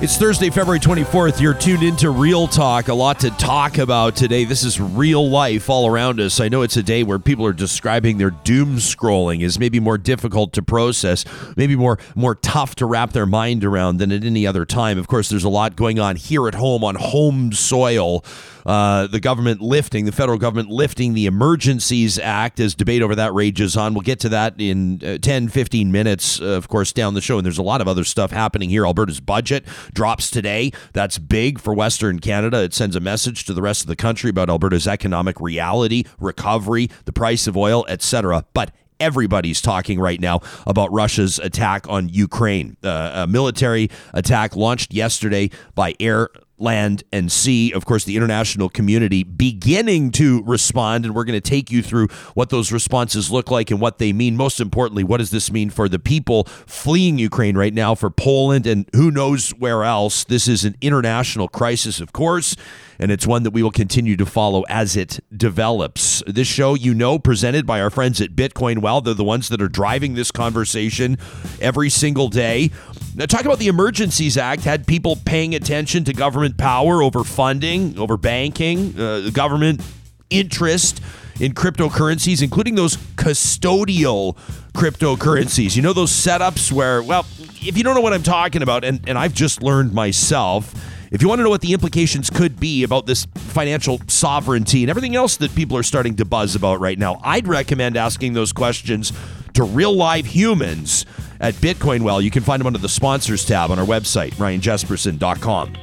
It's Thursday, February 24th. You're tuned into Real Talk. A lot to talk about today. This is real life all around us. I know it's a day where people are describing their doom scrolling as maybe more difficult to process, maybe more more tough to wrap their mind around than at any other time. Of course, there's a lot going on here at home on home soil. Uh, the government lifting, the federal government lifting the Emergencies Act as debate over that rages on. We'll get to that in uh, 10, 15 minutes, uh, of course, down the show. And there's a lot of other stuff happening here. Alberta's budget drops today. That's big for Western Canada. It sends a message to the rest of the country about Alberta's economic reality, recovery, the price of oil, etc. But everybody's talking right now about Russia's attack on Ukraine. Uh, a military attack launched yesterday by air land and sea. Of course, the international community beginning to respond, and we're going to take you through what those responses look like and what they mean. Most importantly, what does this mean for the people fleeing Ukraine right now, for Poland, and who knows where else? This is an international crisis, of course and it's one that we will continue to follow as it develops. This show, you know, presented by our friends at Bitcoin Well. They're the ones that are driving this conversation every single day. Now, talk about the Emergencies Act had people paying attention to government power over funding, over banking, uh, government interest in cryptocurrencies, including those custodial cryptocurrencies. You know, those setups where, well, if you don't know what I'm talking about, and, and I've just learned myself, if you want to know what the implications could be about this financial sovereignty and everything else that people are starting to buzz about right now, I'd recommend asking those questions to real live humans at Bitcoin Well. You can find them under the sponsors tab on our website, ryanjesperson.com.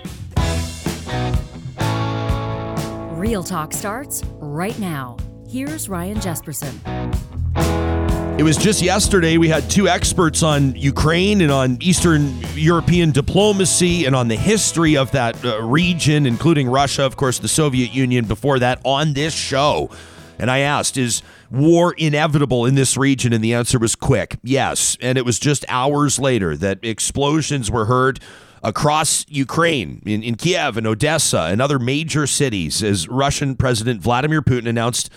Real Talk starts right now. Here's Ryan Jesperson. It was just yesterday we had two experts on Ukraine and on Eastern European diplomacy and on the history of that uh, region, including Russia, of course, the Soviet Union before that, on this show. And I asked, is war inevitable in this region? And the answer was quick yes. And it was just hours later that explosions were heard across Ukraine, in, in Kiev and Odessa and other major cities, as Russian President Vladimir Putin announced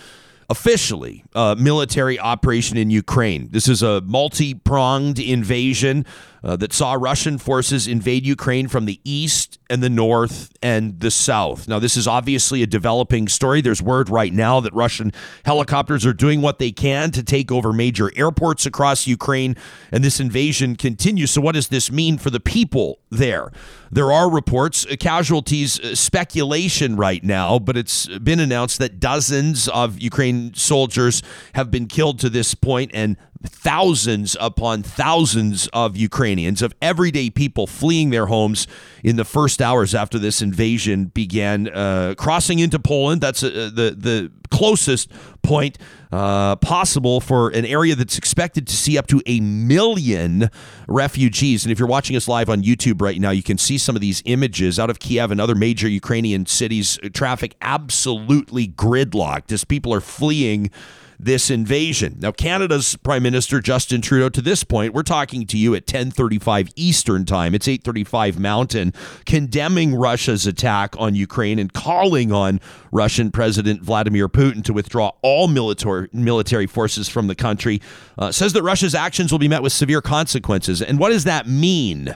officially a military operation in Ukraine. This is a multi pronged invasion uh, that saw Russian forces invade Ukraine from the east and the north and the south. Now, this is obviously a developing story. There's word right now that Russian helicopters are doing what they can to take over major airports across Ukraine, and this invasion continues. So, what does this mean for the people there? There are reports, uh, casualties, uh, speculation right now, but it's been announced that dozens of Ukraine soldiers have been killed to this point, and thousands upon thousands of Ukrainians, of everyday people fleeing their homes in the first hours after this invasion began, uh, crossing into Poland. That's uh, the the closest point uh, possible for an area that's expected to see up to a million refugees. And if you're watching us live on YouTube right now, you can see some of these images out of Kiev and other major Ukrainian cities. Traffic absolutely gridlocked as people are fleeing this invasion. Now, Canada's Prime Minister Justin Trudeau, to this point, we're talking to you at 10:35 Eastern Time. It's 8:35 Mountain, condemning Russia's attack on Ukraine and calling on Russian President Vladimir Putin to withdraw all military military forces from the country. Uh, says that Russia's actions will be met with severe consequences. And what does that mean?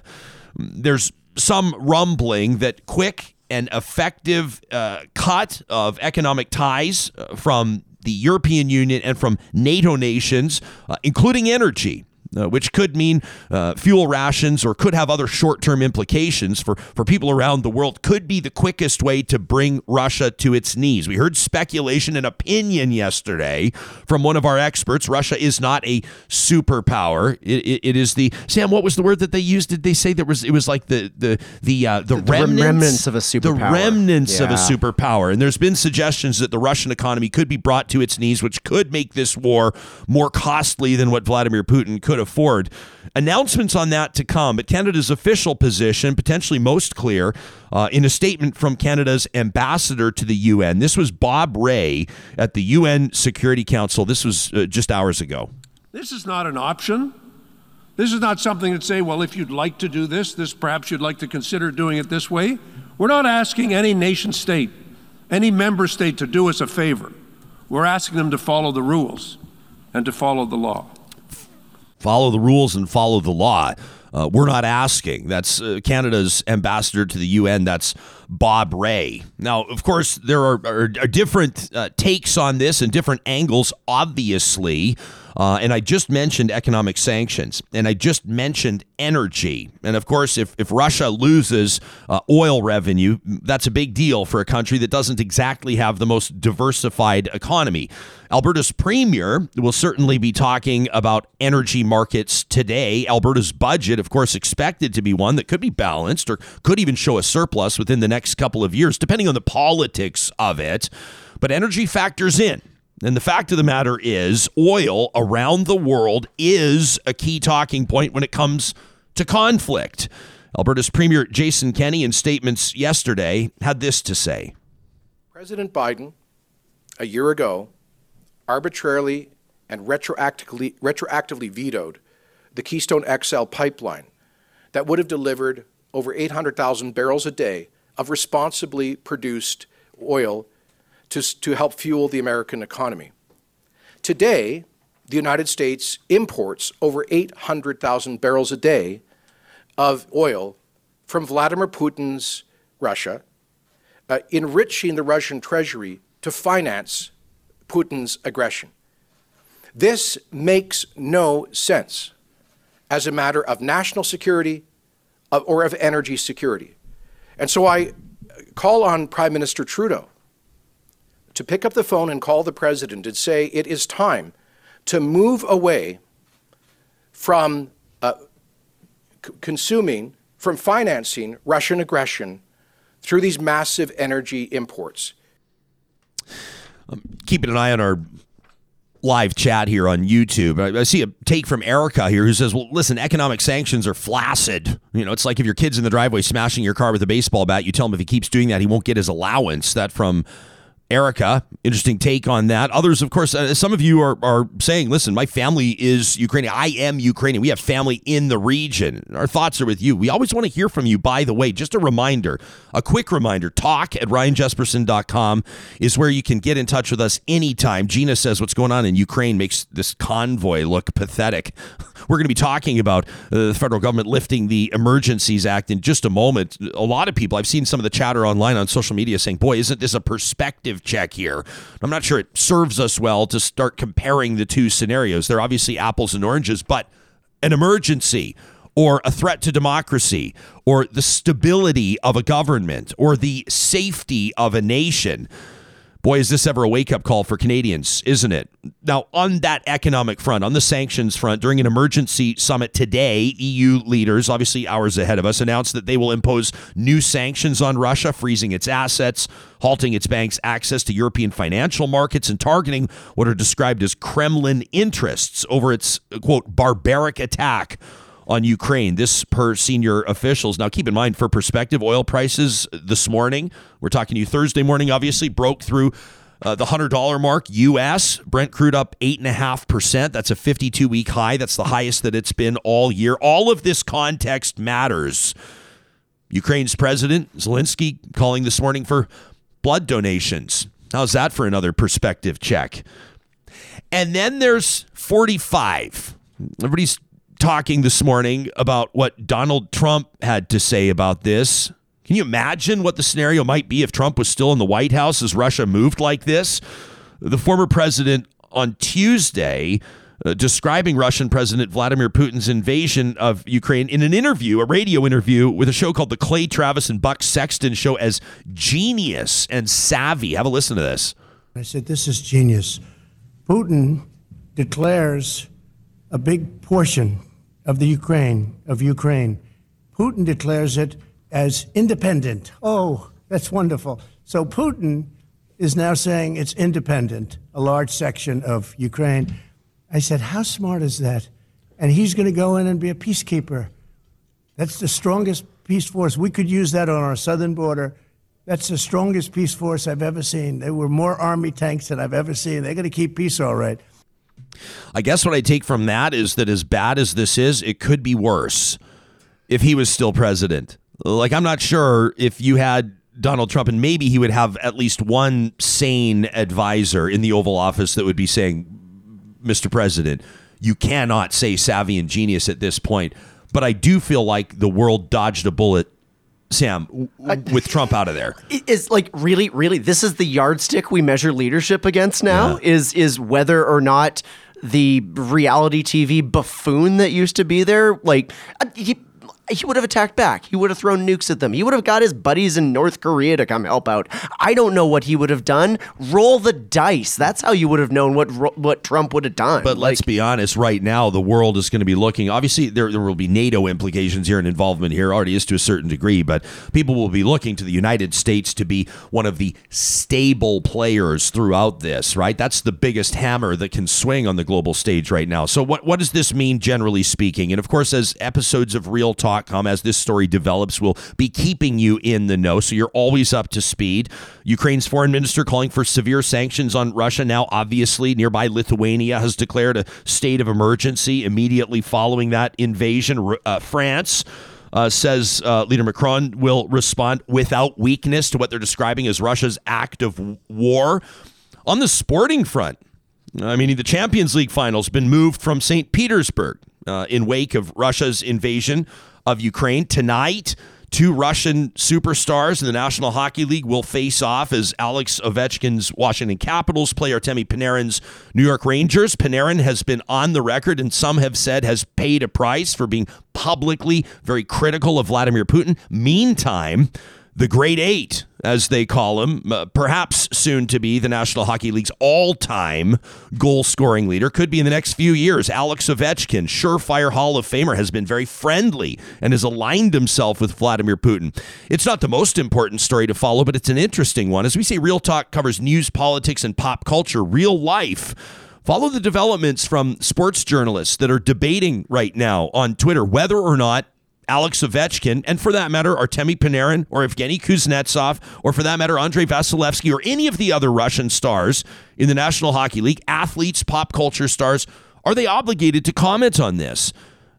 There's some rumbling that quick and effective uh, cut of economic ties uh, from the European Union and from NATO nations, uh, including energy uh, which could mean uh, fuel rations or could have other short term implications for, for people around the world, could be the quickest way to bring Russia to its knees. We heard speculation and opinion yesterday from one of our experts. Russia is not a superpower. It, it, it is the Sam. What was the word that they used? Did they say there was? It was like the the the uh, the, the, remnants, remnants of a superpower. The remnants yeah. of a superpower. And there's been suggestions that the Russian economy could be brought to its knees, which could make this war more costly than what Vladimir Putin could afford. Announcements on that to come, but Canada's official position, potentially most clear, uh, in a statement from Canada's ambassador to the UN. This was Bob Rae at the UN Security Council. This was uh, just hours ago. This is not an option. This is not something that say, well, if you'd like to do this, this perhaps you'd like to consider doing it this way. We're not asking any nation state, any member state to do us a favor. We're asking them to follow the rules and to follow the law follow the rules and follow the law. Uh, we're not asking. That's uh, Canada's ambassador to the UN. That's Bob Rae. Now, of course, there are, are, are different uh, takes on this and different angles, obviously. Uh, and I just mentioned economic sanctions, and I just mentioned energy. And of course, if, if Russia loses uh, oil revenue, that's a big deal for a country that doesn't exactly have the most diversified economy. Alberta's premier will certainly be talking about energy markets today. Alberta's budget, of course, expected to be one that could be balanced or could even show a surplus within the next couple of years, depending on the politics of it. But energy factors in. And the fact of the matter is, oil around the world is a key talking point when it comes to conflict. Alberta's Premier Jason Kenney, in statements yesterday, had this to say President Biden, a year ago, arbitrarily and retroactively, retroactively vetoed the Keystone XL pipeline that would have delivered over 800,000 barrels a day of responsibly produced oil to, to help fuel the American economy. Today, the United States imports over 800,000 barrels a day of oil from Vladimir Putin's Russia, uh, enriching the Russian treasury to finance Putin's aggression. This makes no sense as a matter of national security or of energy security. And so I call on Prime Minister Trudeau to pick up the phone and call the president and say it is time to move away from uh, c- consuming, from financing Russian aggression through these massive energy imports. Um, keeping an eye on our live chat here on YouTube. I, I, see a take from Erica here who says, "Well, listen, economic sanctions are flaccid. You know, it's like if your kid's in the driveway smashing your car with a baseball bat, you tell him if he keeps doing that, he won't get his allowance." That from Erica, interesting take on that. Others, of course, uh, some of you are, are saying, listen, my family is Ukrainian. I am Ukrainian. We have family in the region. Our thoughts are with you. We always want to hear from you, by the way. Just a reminder, a quick reminder talk at ryanjesperson.com is where you can get in touch with us anytime. Gina says what's going on in Ukraine makes this convoy look pathetic. We're going to be talking about uh, the federal government lifting the Emergencies Act in just a moment. A lot of people, I've seen some of the chatter online on social media saying, boy, isn't this a perspective check here? I'm not sure it serves us well to start comparing the two scenarios. They're obviously apples and oranges, but an emergency or a threat to democracy or the stability of a government or the safety of a nation Boy, is this ever a wake up call for Canadians, isn't it? Now, on that economic front, on the sanctions front, during an emergency summit today, EU leaders, obviously hours ahead of us, announced that they will impose new sanctions on Russia, freezing its assets, halting its banks' access to European financial markets, and targeting what are described as Kremlin interests over its, quote, barbaric attack on Ukraine. This per senior officials. Now, keep in mind, for perspective, oil prices this morning, we're talking to you Thursday morning, obviously, broke through. Uh, the $100 mark US, Brent crude up 8.5%. That's a 52 week high. That's the highest that it's been all year. All of this context matters. Ukraine's president, Zelensky, calling this morning for blood donations. How's that for another perspective check? And then there's 45. Everybody's talking this morning about what Donald Trump had to say about this. Can you imagine what the scenario might be if Trump was still in the White House as Russia moved like this? The former president on Tuesday uh, describing Russian President Vladimir Putin's invasion of Ukraine in an interview, a radio interview with a show called the Clay Travis and Buck Sexton Show as genius and savvy. Have a listen to this. I said, This is genius. Putin declares a big portion of the Ukraine, of Ukraine. Putin declares it as independent. Oh, that's wonderful. So Putin is now saying it's independent, a large section of Ukraine. I said, How smart is that? And he's going to go in and be a peacekeeper. That's the strongest peace force. We could use that on our southern border. That's the strongest peace force I've ever seen. There were more army tanks than I've ever seen. They're going to keep peace all right. I guess what I take from that is that as bad as this is, it could be worse if he was still president. Like, I'm not sure if you had Donald Trump, and maybe he would have at least one sane advisor in the Oval Office that would be saying, Mr. President, you cannot say savvy and genius at this point. but I do feel like the world dodged a bullet Sam, with Trump out of there. Is like really, really, this is the yardstick we measure leadership against now. Yeah. Is is whether or not the reality TV buffoon that used to be there, like uh, he, he would have attacked back. He would have thrown nukes at them. He would have got his buddies in North Korea to come help out. I don't know what he would have done. Roll the dice. That's how you would have known what what Trump would have done. But like, let's be honest. Right now, the world is going to be looking. Obviously, there there will be NATO implications here and involvement here. Already is to a certain degree, but people will be looking to the United States to be one of the stable players throughout this. Right. That's the biggest hammer that can swing on the global stage right now. So what what does this mean generally speaking? And of course, as episodes of Real Talk as this story develops, we'll be keeping you in the know. So you're always up to speed. Ukraine's foreign minister calling for severe sanctions on Russia. Now, obviously, nearby Lithuania has declared a state of emergency immediately following that invasion. Uh, France. Uh, says uh, Leader Macron will respond without weakness to what they're describing as Russia's act of war. On the sporting front, I mean, the Champions League finals been moved from St. Petersburg uh, in wake of Russia's invasion of Ukraine. Tonight, two Russian superstars in the National Hockey League will face off as Alex Ovechkin's Washington Capitals play Artemi Panarin's New York Rangers. Panarin has been on the record and some have said has paid a price for being publicly very critical of Vladimir Putin. Meantime, the Great Eight, as they call him, uh, perhaps soon to be the National Hockey League's all time goal scoring leader, could be in the next few years. Alex Ovechkin, surefire Hall of Famer, has been very friendly and has aligned himself with Vladimir Putin. It's not the most important story to follow, but it's an interesting one. As we say, Real Talk covers news, politics, and pop culture, real life. Follow the developments from sports journalists that are debating right now on Twitter whether or not Alex Ovechkin, and for that matter, Artemi Panarin or Evgeny Kuznetsov, or for that matter, Andrei Vasilevskiy, or any of the other Russian stars in the National Hockey League, athletes, pop culture stars, are they obligated to comment on this?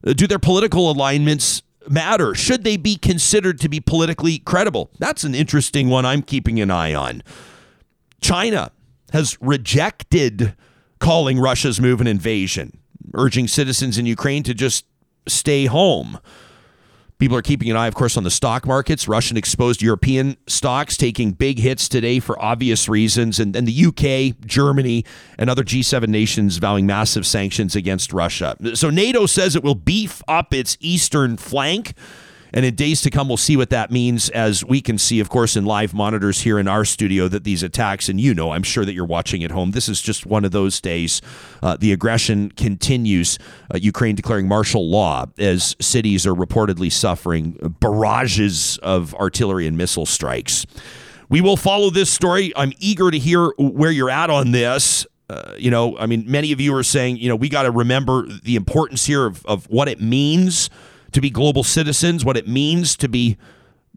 Uh, do their political alignments matter? Should they be considered to be politically credible? That's an interesting one I'm keeping an eye on. China has rejected calling Russia's move an invasion, urging citizens in Ukraine to just stay home. People are keeping an eye, of course, on the stock markets. Russian exposed European stocks taking big hits today for obvious reasons. And, and the UK, Germany, and other G7 nations vowing massive sanctions against Russia. So NATO says it will beef up its eastern flank and in days to come, we'll see what that means as we can see, of course, in live monitors here in our studio that these attacks, and you know, I'm sure that you're watching at home, this is just one of those days. Uh, the aggression continues. Uh, Ukraine declaring martial law as cities are reportedly suffering barrages of artillery and missile strikes. We will follow this story. I'm eager to hear where you're at on this. Uh, you know, I mean, many of you are saying, you know, we got to remember the importance here of, of what it means to be global citizens, what it means to be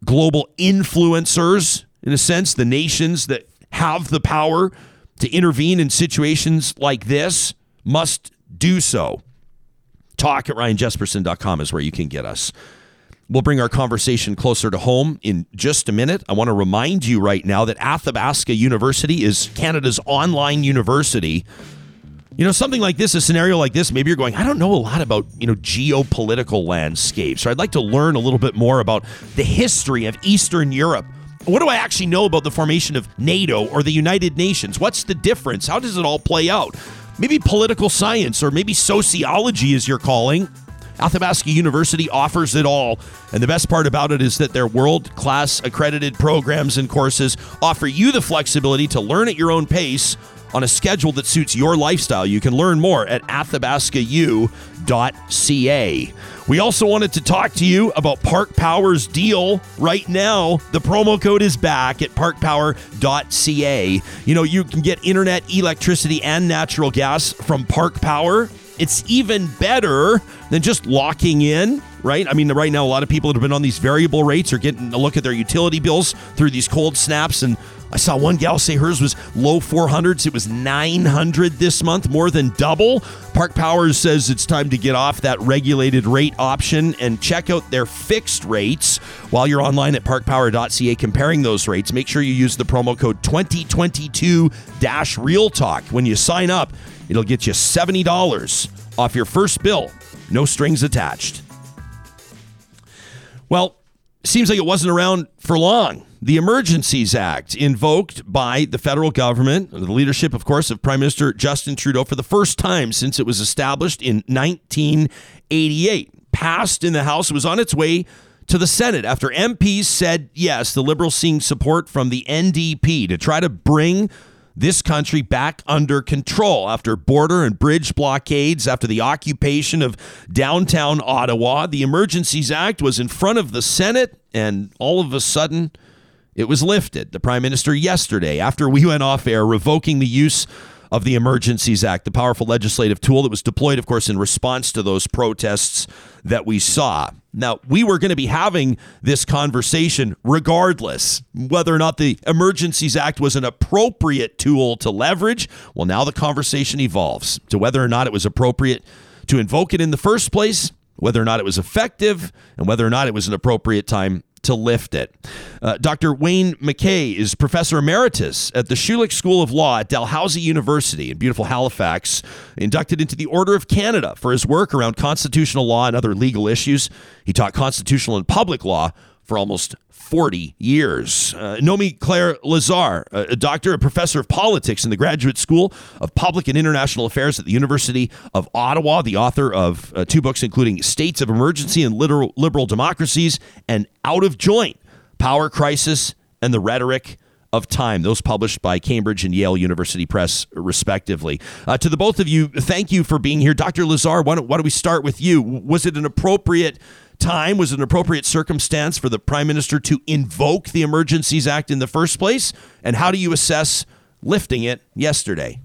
global influencers, in a sense, the nations that have the power to intervene in situations like this must do so. Talk at ryanjesperson.com is where you can get us. We'll bring our conversation closer to home in just a minute. I want to remind you right now that Athabasca University is Canada's online university you know, something like this, a scenario like this, maybe you're going, I don't know a lot about, you know, geopolitical landscapes. So I'd like to learn a little bit more about the history of Eastern Europe. What do I actually know about the formation of NATO or the United Nations? What's the difference? How does it all play out? Maybe political science or maybe sociology is your calling. Athabasca University offers it all. And the best part about it is that their world class accredited programs and courses offer you the flexibility to learn at your own pace on a schedule that suits your lifestyle. You can learn more at athabascau.ca. We also wanted to talk to you about Park Power's deal right now. The promo code is back at parkpower.ca. You know, you can get internet, electricity, and natural gas from Park Power. It's even better than just locking in, right? I mean, right now, a lot of people that have been on these variable rates are getting a look at their utility bills through these cold snaps and I saw one gal say hers was low 400s. It was 900 this month, more than double. Park Powers says it's time to get off that regulated rate option and check out their fixed rates while you're online at parkpower.ca comparing those rates. Make sure you use the promo code 2022 Real Talk. When you sign up, it'll get you $70 off your first bill, no strings attached. Well, seems like it wasn't around for long. The Emergencies Act, invoked by the federal government, the leadership, of course, of Prime Minister Justin Trudeau for the first time since it was established in 1988. Passed in the House, was on its way to the Senate after MPs said yes, the Liberals seeing support from the NDP to try to bring this country back under control after border and bridge blockades, after the occupation of downtown Ottawa. The Emergencies Act was in front of the Senate, and all of a sudden, it was lifted. The Prime Minister yesterday, after we went off air, revoking the use of the Emergencies Act, the powerful legislative tool that was deployed, of course, in response to those protests that we saw. Now, we were going to be having this conversation regardless whether or not the Emergencies Act was an appropriate tool to leverage. Well, now the conversation evolves to whether or not it was appropriate to invoke it in the first place, whether or not it was effective, and whether or not it was an appropriate time to lift it. Uh, Dr. Wayne MacKay is professor emeritus at the Schulich School of Law at Dalhousie University in beautiful Halifax, inducted into the Order of Canada for his work around constitutional law and other legal issues. He taught constitutional and public law for almost 40 years. Uh, Nomi Claire Lazar, a doctor, a professor of politics in the Graduate School of Public and International Affairs at the University of Ottawa, the author of uh, two books, including States of Emergency and Liberal, Democracies and Out of Joint Power Crisis and the Rhetoric of Time, those published by Cambridge and Yale University Press, respectively. Uh, to the both of you, thank you for being here. Dr. Lazar, why don't, why don't we start with you? Was it an appropriate time was an appropriate circumstance for the prime minister to invoke the Emergencies Act in the first place? And how do you assess lifting it yesterday?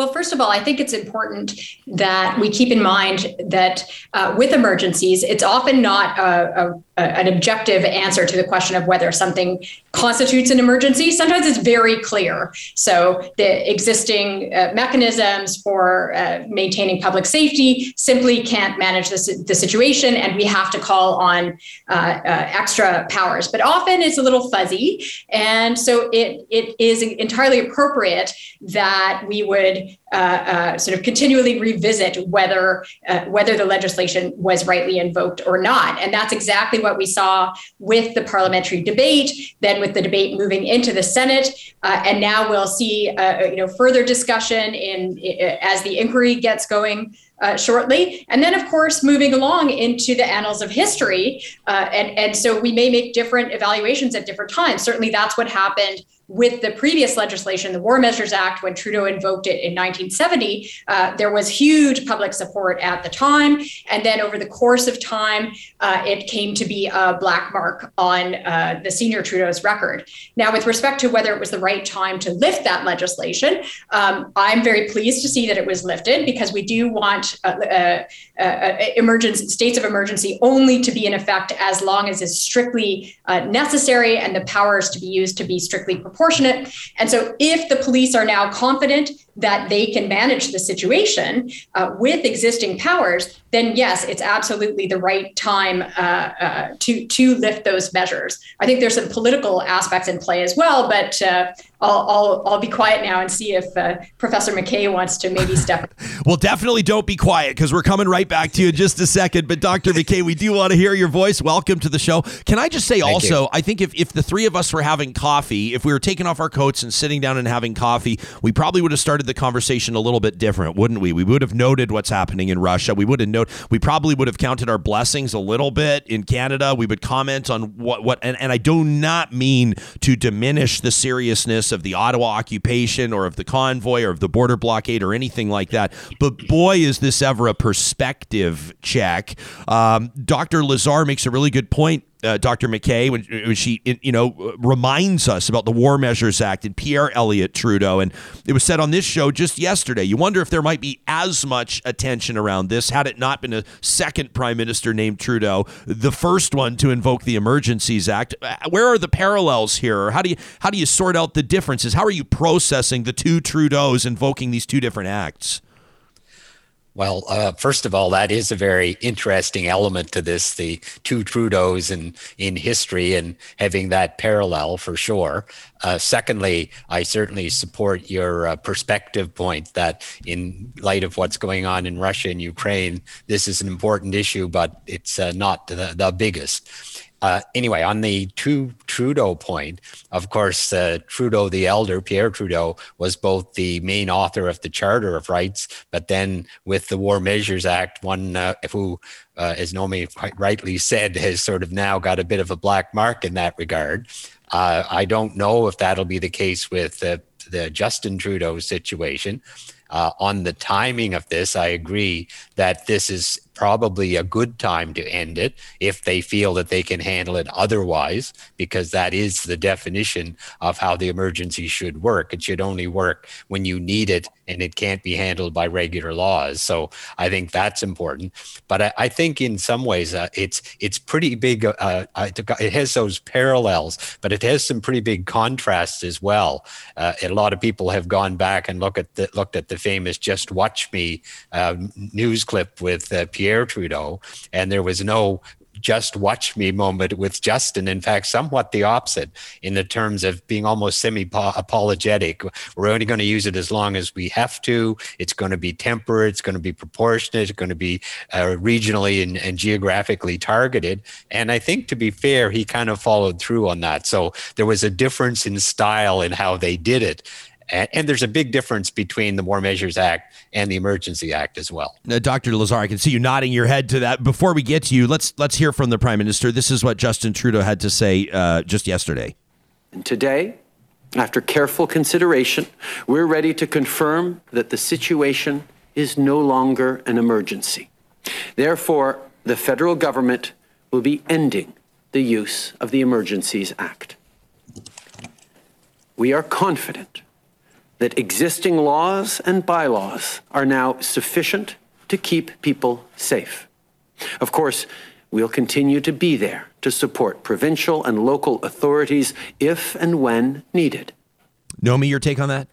Well, first of all, I think it's important that we keep in mind that uh, with emergencies, it's often not a, a an objective answer to the question of whether something constitutes an emergency. Sometimes it's very clear. So the existing uh, mechanisms for uh, maintaining public safety simply can't manage this, the situation, and we have to call on uh, uh, extra powers. But often it's a little fuzzy, and so it it is entirely appropriate that we would uh, uh, sort of continually revisit whether whether the legislation was rightly invoked or not. And that's exactly what we saw with the parliamentary debate, then with the debate moving into the Senate, uh, and now we'll see uh, you know further discussion in, in as the inquiry gets going. Uh, shortly. And then, of course, moving along into the annals of history. Uh, and, and so we may make different evaluations at different times. Certainly, that's what happened with the previous legislation, the War Measures Act, when Trudeau invoked it in 1970, uh, there was huge public support at the time. And then over the course of time, uh, it came to be a black mark on uh, the senior Trudeau's record. Now, with respect to whether it was the right time to lift that legislation, um, I'm very pleased to see that it was lifted because we do want uh, uh, uh, emergency states of emergency only to be in effect as long as is strictly necessary and the powers to be used to be strictly proportionate. And so, if the police are now confident that they can manage the situation uh, with existing powers, then yes, it's absolutely the right time uh, uh, to to lift those measures. I think there's some political aspects in play as well, but uh, I'll, I'll, I'll be quiet now and see if uh, Professor MacKay wants to maybe step. well, definitely don't be quiet because we're coming right back to you in just a second. But Dr. MacKay, we do want to hear your voice. Welcome to the show. Can I just say Thank also, you. I think if, if the three of us were having coffee, if we were taking off our coats and sitting down and having coffee, we probably would have started the conversation a little bit different, wouldn't we? We would have noted what's happening in Russia. We would have noted, we probably would have counted our blessings a little bit in Canada. We would comment on what, what, and, and I do not mean to diminish the seriousness of the Ottawa occupation or of the convoy or of the border blockade or anything like that. But boy, is this ever a perspective check. Um, Dr. Lazar makes a really good point uh, Dr. MacKay when, when, she you know reminds us about the War Measures Act and Pierre Elliott Trudeau, and it was said on this show just yesterday. You wonder if there might be as much attention around this had it not been a second prime minister named Trudeau, the first one to invoke the Emergencies Act. Uh, where are the parallels here? How do you how do you sort out the differences? How are you processing the two Trudeaus invoking these two different acts? Well, uh, first of all, that is a very interesting element to this, the two Trudeaus in, in history and having that parallel for sure. Uh, secondly, I certainly support your uh, perspective point that in light of what's going on in Russia and Ukraine, this is an important issue, but it's uh, not the, the biggest. Uh, anyway, on the two Trudeau point, of course, uh, Trudeau the elder, Pierre Trudeau, was both the main author of the Charter of Rights, but then with the War Measures Act, one uh, who, uh, as Nomi quite rightly said, has sort of now got a bit of a black mark in that regard. Uh, I don't know if that'll be the case with the Justin Trudeau situation. On the timing of this, I agree that this is probably a good time to end it if they feel that they can handle it otherwise, because that is the definition of how the emergency should work. It should only work when you need it and it can't be handled by regular laws. So I think that's important. But I, I think in some ways uh, it's it's pretty big. Uh, uh it has those parallels, but it has some pretty big contrasts as well. Uh, a lot of people have gone back and look at the, looked at the famous "Just Watch Me" uh, news clip with uh, Pierre Pierre Trudeau, and there was no just watch me moment with Justin. In fact, somewhat the opposite in the terms of being almost semi apologetic. We're only going to use it as long as we have to. It's going to be temperate. It's going to be proportionate. It's going to be uh, regionally and, and geographically targeted. And I think to be fair, he kind of followed through on that. So there was a difference in style in how they did it. And, and, there's a big difference between the War Measures Act and the Emergency Act as well. Now, Dr. Lazar, I can see you nodding your head to that. Before we get to you, let's let's hear from the Prime Minister. This is what Justin Trudeau had to say uh, just yesterday. And today, after careful consideration, we're ready to confirm that the situation is no longer an emergency. Therefore, the federal government will be ending the use of the Emergencies Act. We are confident that existing laws and bylaws are now sufficient to keep people safe. Of course, we'll continue to be there to support provincial and local authorities if and when needed. Nomi, your take on that?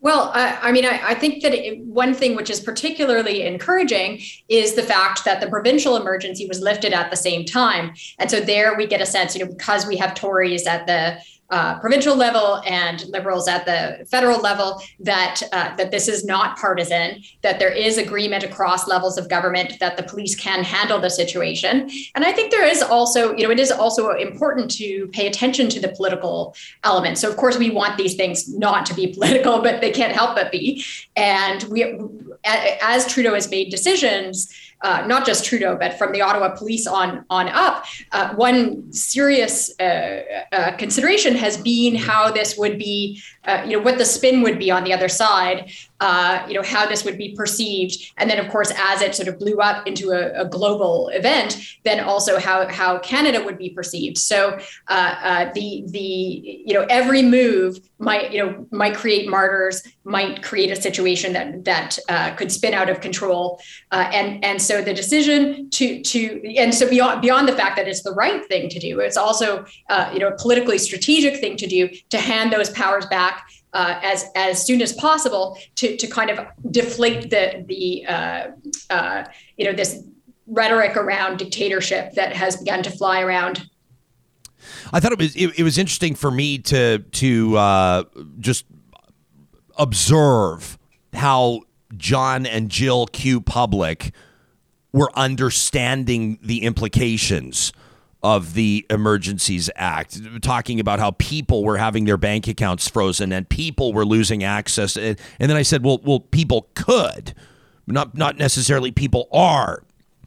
Well, I, I mean, I, I, think that it, one thing which is particularly encouraging is the fact that the provincial emergency was lifted at the same time. And so there we get a sense, you know, because we have Tories at the uh, provincial level and liberals at the federal level that uh, that this is not partisan, that there is agreement across levels of government that the police can handle the situation. And I think there is also, you know, it is also important to pay attention to the political element. So of course we want these things not to be political, but they can't help but be. And we, as Trudeau has made decisions uh, not just Trudeau, but from the Ottawa police on on up. Uh, one serious uh, uh consideration has been how this would be, uh, you know, what the spin would be on the other side uh, you know, how this would be perceived. And then, of course, as it sort of blew up into a, a global event, then also how, how Canada would be perceived. So uh, uh, the, the, you know, every move might, you know, might create martyrs, might create a situation that, that uh, could spin out of control. Uh, and, and so the decision to, to, and so beyond, beyond the fact that it's the right thing to do, it's also, you know, a politically strategic thing to do to hand those powers back uh, as as soon as possible to to kind of deflate the the uh, uh, you know this rhetoric around dictatorship that has begun to fly around. I thought it was it, it was interesting for me to to uh, just observe how John and Jill Q Public were understanding the implications of the Emergencies Act, talking about how people were having their bank accounts frozen and people were losing access. And, then I said, well, well, people could, not not necessarily people are.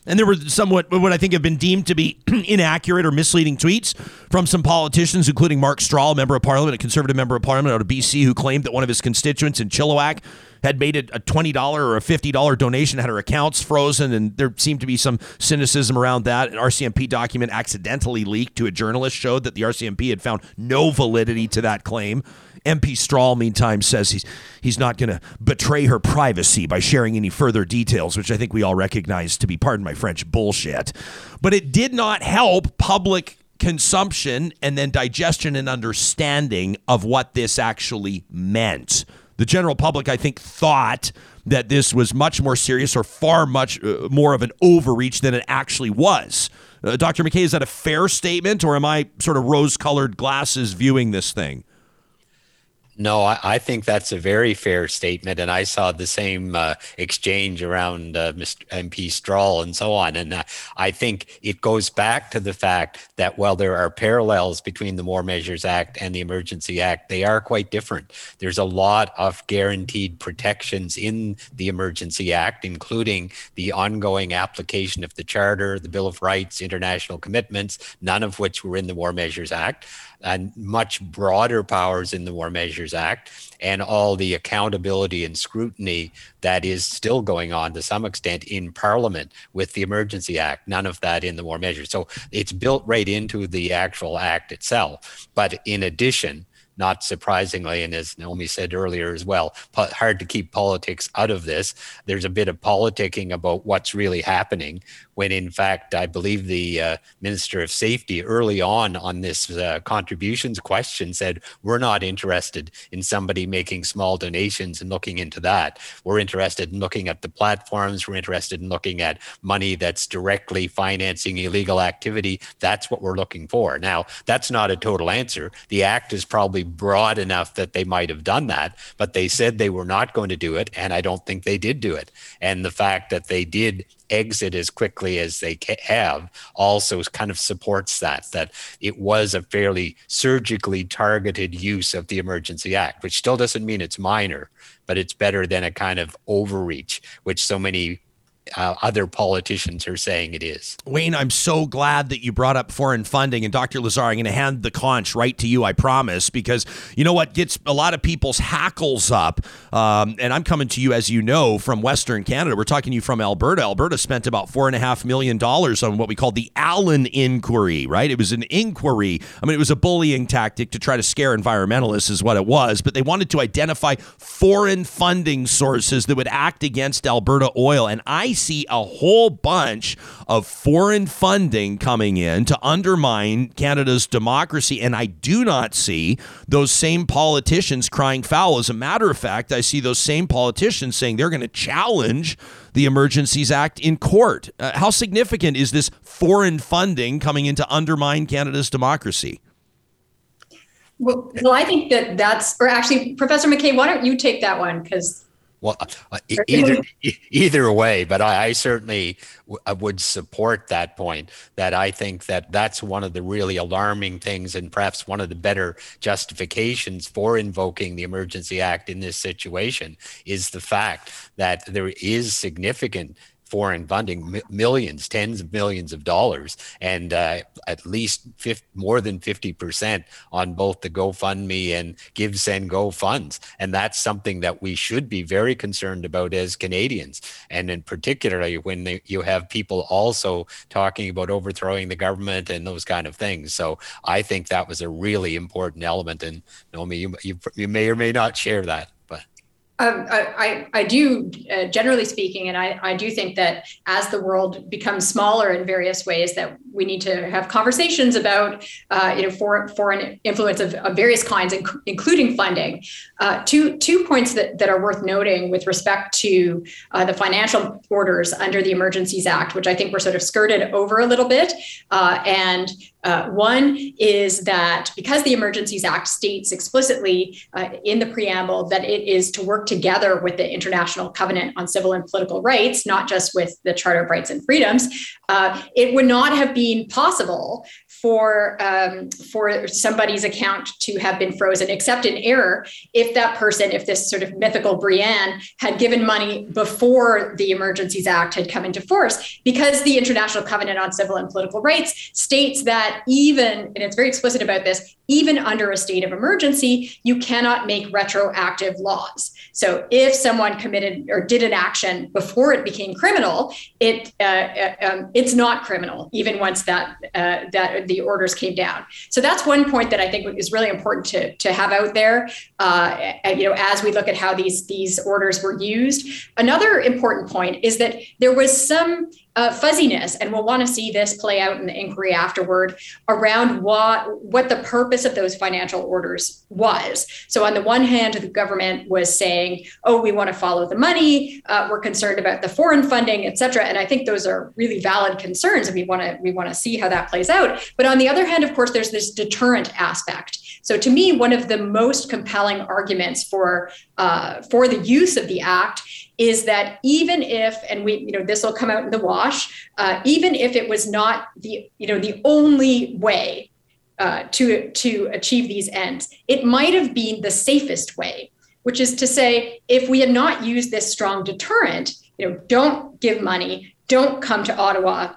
And there were somewhat what I think have been deemed to be inaccurate or misleading tweets from some politicians, including Mark Strahl, a member of parliament, a conservative member of parliament out of BC, who claimed that one of his constituents in Chilliwack had made a $20 or a $50 donation, had her accounts frozen, and there seemed to be some cynicism around that. An RCMP document accidentally leaked to a journalist showed that the RCMP had found no validity to that claim. MP Strahl, meantime, says he's he's not going to betray her privacy by sharing any further details, which I think we all recognize to be, pardon my French, bullshit. But it did not help public consumption and then digestion and understanding of what this actually meant The general public, I think, thought that this was much more serious or far much uh, more of an overreach than it actually was. Uh, Dr. MacKay, is that a fair statement, or am I sort of rose colored glasses viewing this thing? No, I, I, think that's a very fair statement, and I saw the same uh, exchange around uh, Mr. MP Strahl and so on. And uh, I think it goes back to the fact that while there are parallels between the War Measures Act and the Emergency Act, they are quite different. There's a lot of guaranteed protections in the Emergency Act, including the ongoing application of the Charter, the Bill of Rights, international commitments, none of which were in the War Measures Act and much broader powers in the War Measures Act and all the accountability and scrutiny that is still going on to some extent in Parliament with the Emergency Act. None of that in the War Measures. So it's built right into the actual act itself. But in addition, not surprisingly, and as Naomi said earlier as well, hard to keep politics out of this. There's a bit of politicking about what's really happening, when in fact, I believe the uh, Minister of Safety early on on this uh, contributions question said, We're not interested in somebody making small donations and looking into that. We're interested in looking at the platforms. We're interested in looking at money that's directly financing illegal activity. That's what we're looking for. Now, that's not a total answer. The act is probably broad enough that they might have done that, but they said they were not going to do it. And I don't think they did do it. And the fact that they did exit as quickly as they have also kind of supports that that it was a fairly surgically targeted use of the emergency act which still doesn't mean it's minor but it's better than a kind of overreach which so many uh, other politicians are saying it is. Wayne, I'm so glad that you brought up foreign funding. And Dr. Lazar, I'm going to hand the conch right to you, I promise, because you know what gets a lot of people's hackles up. Um, and I'm coming to you, as you know, from Western Canada. We're talking to you from Alberta. Alberta spent about $4.5 million on what we call the Allan inquiry, right? It was an inquiry. I mean, it was a bullying tactic to try to scare environmentalists, is what it was. But they wanted to identify foreign funding sources that would act against Alberta oil. And I see a whole bunch of foreign funding coming in to undermine Canada's democracy. And I do not see those same politicians crying foul. As a matter of fact, I see those same politicians saying they're going to challenge the Emergencies Act in court. Uh, how significant is this foreign funding coming in to undermine Canada's democracy? Well, well, I think that that's, or actually, Professor MacKay, why don't you take that one? Because well, uh, either either way, but I, I certainly w- I would support that point. That I think that that's one of the really alarming things, and perhaps one of the better justifications for invoking the Emergency Act in this situation is the fact that there is significant foreign funding, millions, tens of millions of dollars, and uh, at least 50, more than 50% on both the GoFundMe and GiveSendGo funds. And that's something that we should be very concerned about as Canadians. And in particularly when they, you have people also talking about overthrowing the government and those kind of things. So I think that was a really important element. And Naomi, you, you, you may or may not share that. Um, I, I, do, uh, generally speaking, and I, I do think that as the world becomes smaller in various ways, that we need to have conversations about, uh, you know, foreign, foreign influence of, of various kinds, inc- including funding. Uh, two, two points that, that are worth noting with respect to uh, the financial orders under the Emergencies Act, which I think were sort of skirted over a little bit, uh, and uh, one is that because the Emergencies Act states explicitly uh, in the preamble that it is to work together with the International Covenant on Civil and Political Rights, not just with the Charter of Rights and Freedoms, uh, it would not have been possible for um, for somebody's account to have been frozen, except in error, if that person, if this sort of mythical Brienne had given money before the Emergencies Act had come into force, because the International Covenant on Civil and Political Rights states that even, and it's very explicit about this, even under a state of emergency, you cannot make retroactive laws. So if someone committed or did an action before it became criminal, it uh, uh um, it's not criminal even once that uh, that the orders came down. So that's one point that I think is really important to, to have out there. Uh, you know, as we look at how these these orders were used. Another important point is that there was some uh, fuzziness, and we'll want to see this play out in the inquiry afterward around what what the purpose of those financial orders was. So, on the one hand, the government was saying, "Oh, we want to follow the money. Uh, we're concerned about the foreign funding, et cetera." And I think those are really valid concerns, and we want to we want to see how that plays out. But on the other hand, of course, there's this deterrent aspect. So, to me, one of the most compelling arguments for uh, for the use of the act is that even if, and we, you know, this will come out in the wash, uh, even if it was not the, you know, the only way uh, to to achieve these ends, it might have been the safest way, which is to say, if we had not used this strong deterrent, you know, don't give money, don't come to Ottawa,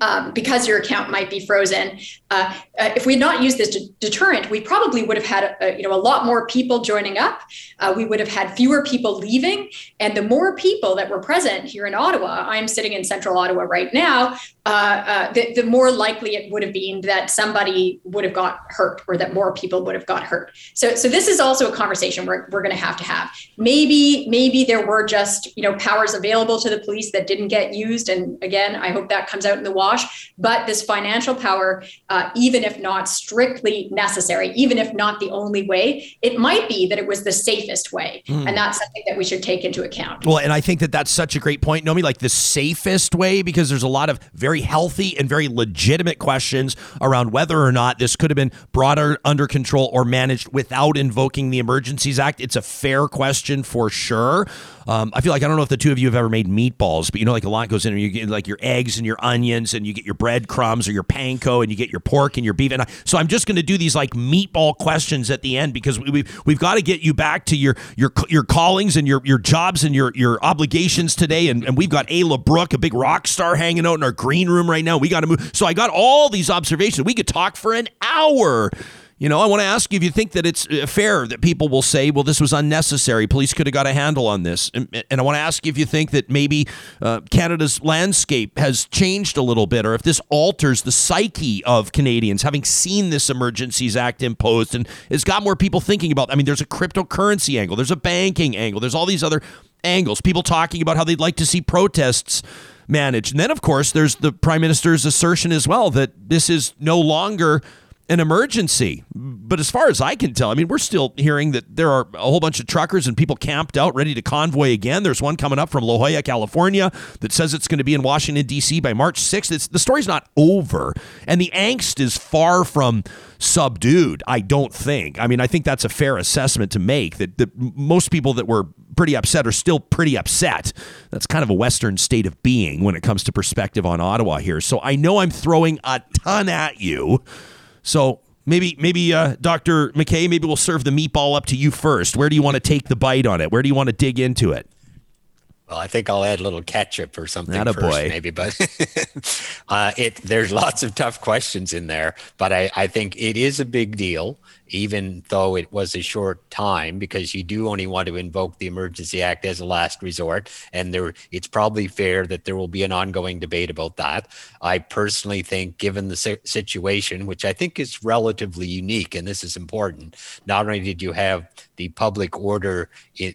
um, because your account might be frozen. Uh, uh, if we had not used this de- deterrent, we probably would have had a, you know a lot more people joining up. Uh, we would have had fewer people leaving, and the more people that were present here in Ottawa, I'm sitting in Central Ottawa right now. Uh, uh, the, the more likely it would have been that somebody would have got hurt, or that more people would have got hurt. So, so this is also a conversation we're, we're going to have to have. Maybe maybe there were just you know powers available to the police that didn't get used, and again, I hope that comes out in the wash. But this financial power, uh, even if not strictly necessary, even if not the only way, it might be that it was the safest way. Mm. And that's something that we should take into account. Well, and I think that that's such a great point, Nomi, like the safest way, because there's a lot of very healthy and very legitimate questions around whether or not this could have been brought under control or managed without invoking the Emergencies Act. It's a fair question for sure. Um, I feel like I don't know if the two of you have ever made meatballs, but you know, like a lot goes in, and you get like your eggs and your onions, and you get your breadcrumbs or your panko, and you get your pork and your beef. And I, so I'm just going to do these like meatball questions at the end because we, we've we've got to get you back to your your your callings and your your jobs and your your obligations today. And, and we've got Ayla Brook, a big rock star, hanging out in our green room right now. We got to move. So I got all these observations. We could talk for an hour you know, I want to ask you if you think that it's uh, fair that people will say, well, this was unnecessary. Police could have got a handle on this. And, and I want to ask you if you think that maybe uh, Canada's landscape has changed a little bit or if this alters the psyche of Canadians having seen this Emergencies Act imposed and it's got more people thinking about. I mean, there's a cryptocurrency angle, there's a banking angle, there's all these other angles. People talking about how they'd like to see protests managed. And then, of course, there's the Prime Minister's assertion as well that this is no longer an emergency. But as far as I can tell, I mean, we're still hearing that there are a whole bunch of truckers and people camped out ready to convoy again. There's one coming up from La Jolla, California that says it's going to be in Washington, D.C. by March 6th. It's, the story's not over. And the angst is far from subdued, I don't think. I mean, I think that's a fair assessment to make that, that most people that were pretty upset are still pretty upset. That's kind of a Western state of being when it comes to perspective on Ottawa here. So I know I'm throwing a ton at you. So maybe maybe uh, Dr. MacKay, maybe we'll serve the meatball up to you first. Where do you want to take the bite on it? Where do you want to dig into it? Well, I think I'll add a little ketchup or something Not a first, boy. maybe. But uh, it there's lots of tough questions in there. But I, I think it is a big deal even though it was a short time, because you do only want to invoke the Emergency Act as a last resort. And there, it's probably fair that there will be an ongoing debate about that. I personally think, given the situation, which I think is relatively unique, and this is important, not only did you have the public order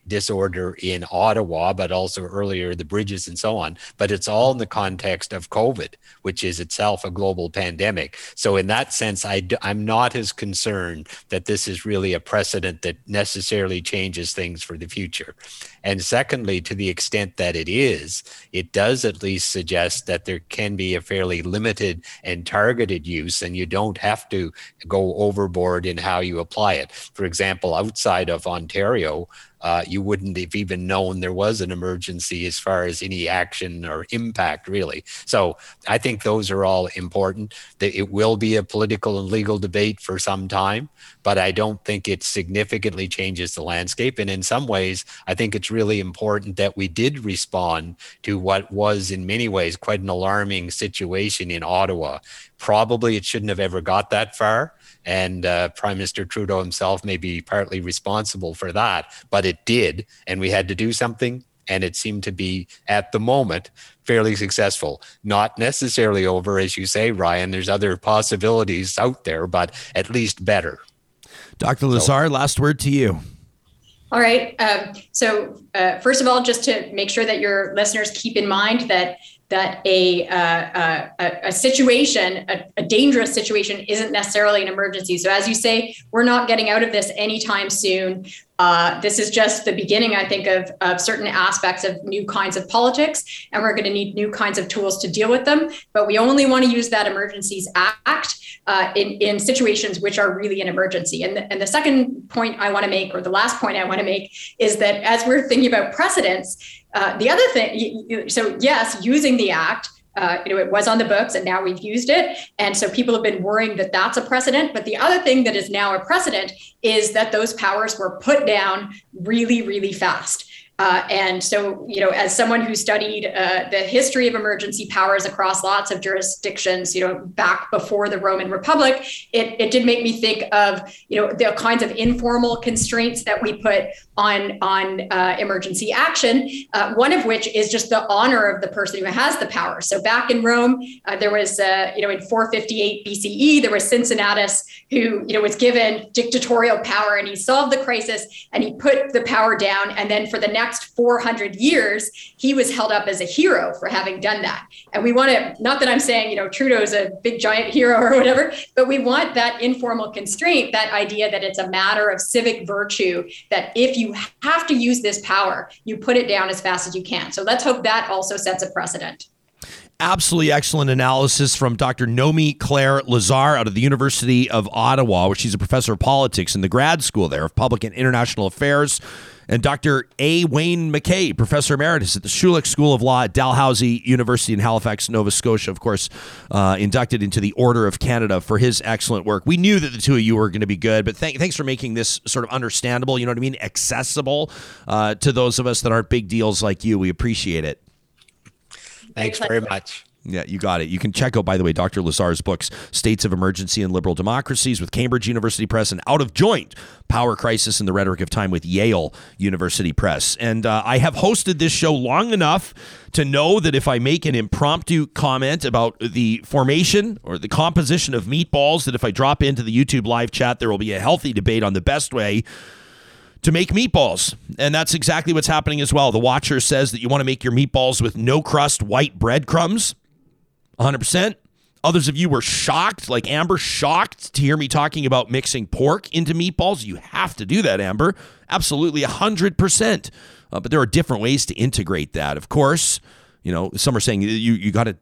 disorder in Ottawa, but also earlier the bridges and so on. But it's all in the context of COVID, which is itself a global pandemic. So in that sense, I, I'm not as concerned that this is really a precedent that necessarily changes things for the future. And secondly, to the extent that it is, it does at least suggest that there can be a fairly limited and targeted use, and you don't have to go overboard in how you apply it. For example, outside of Ontario, uh, you wouldn't have even known there was an emergency as far as any action or impact, really. So I think those are all important. It will be a political and legal debate for some time, but I don't think it significantly changes the landscape. And in some ways, I think it's really important that we did respond to what was, in many ways, quite an alarming situation in Ottawa. Probably it shouldn't have ever got that far and uh, Prime Minister Trudeau himself may be partly responsible for that, but it did, and we had to do something. And it seemed to be, at the moment, fairly successful. Not necessarily over, as you say, Ryan. There's other possibilities out there, but at least better. Dr. Lazar, so, last word to you. All right. Um, so uh, first of all, just to make sure that your listeners keep in mind that that a, uh, a, a, situation, a, a, dangerous situation, isn't necessarily an emergency. So, as you say, we're not getting out of this anytime soon. Uh, this is just the beginning, I think, of, of certain aspects of new kinds of politics, and we're going to need new kinds of tools to deal with them. But we only want to use that Emergencies Act uh, in, in situations which are really an emergency. And the, and the second point I want to make, or the last point I want to make, is that as we're thinking about precedents, uh, the other thing, so yes, using the act, uh, you know, it was on the books and now we've used it. And so people have been worrying that that's a precedent. But the other thing that is now a precedent is that those powers were put down really, really fast. Uh, and so, you know, as someone who studied uh, the history of emergency powers across lots of jurisdictions, you know, back before the Roman Republic, it, it did make me think of, you know, the kinds of informal constraints that we put on on uh, emergency action. Uh, one of which is just the honor of the person who has the power. So back in Rome, uh, there was, uh, you know, in 458 BCE, there was Cincinnatus who, you know, was given dictatorial power, and he solved the crisis, and he put the power down, and then for the next next 400 years, he was held up as a hero for having done that. And we want to, not that I'm saying, you know, Trudeau's a big giant hero or whatever, but we want that informal constraint, that idea that it's a matter of civic virtue, that if you have to use this power, you put it down as fast as you can. So let's hope that also sets a precedent absolutely excellent analysis from Dr. Nomi Claire Lazar out of the University of Ottawa, where she's a professor of politics in the grad school there of public and international affairs and Dr. A. Wayne MacKay, Professor Emeritus at the Schulich School of Law at Dalhousie University in Halifax, Nova Scotia, of course, uh, inducted into the Order of Canada for his excellent work. We knew that the two of you were going to be good, but th- thanks for making this sort of understandable, you know what I mean, accessible uh, to those of us that aren't big deals like you. We appreciate it. Thanks very much. Yeah, you got it. You can check out, by the way, Dr. Lazar's books, States of Emergency and Liberal Democracies with Cambridge University Press and Out of Joint, Power Crisis and the Rhetoric of Time with Yale University Press. And uh, I have hosted this show long enough to know that if I make an impromptu comment about the formation or the composition of meatballs, that if I drop into the YouTube live chat, there will be a healthy debate on the best way to make meatballs. And that's exactly what's happening as well. The Watcher says that you want to make your meatballs with no crust white breadcrumbs. 100%. Others of you were shocked, like Amber, shocked to hear me talking about mixing pork into meatballs. You have to do that, Amber. Absolutely 100%. Uh, but there are different ways to integrate that. Of course, you know, some are saying you you got to,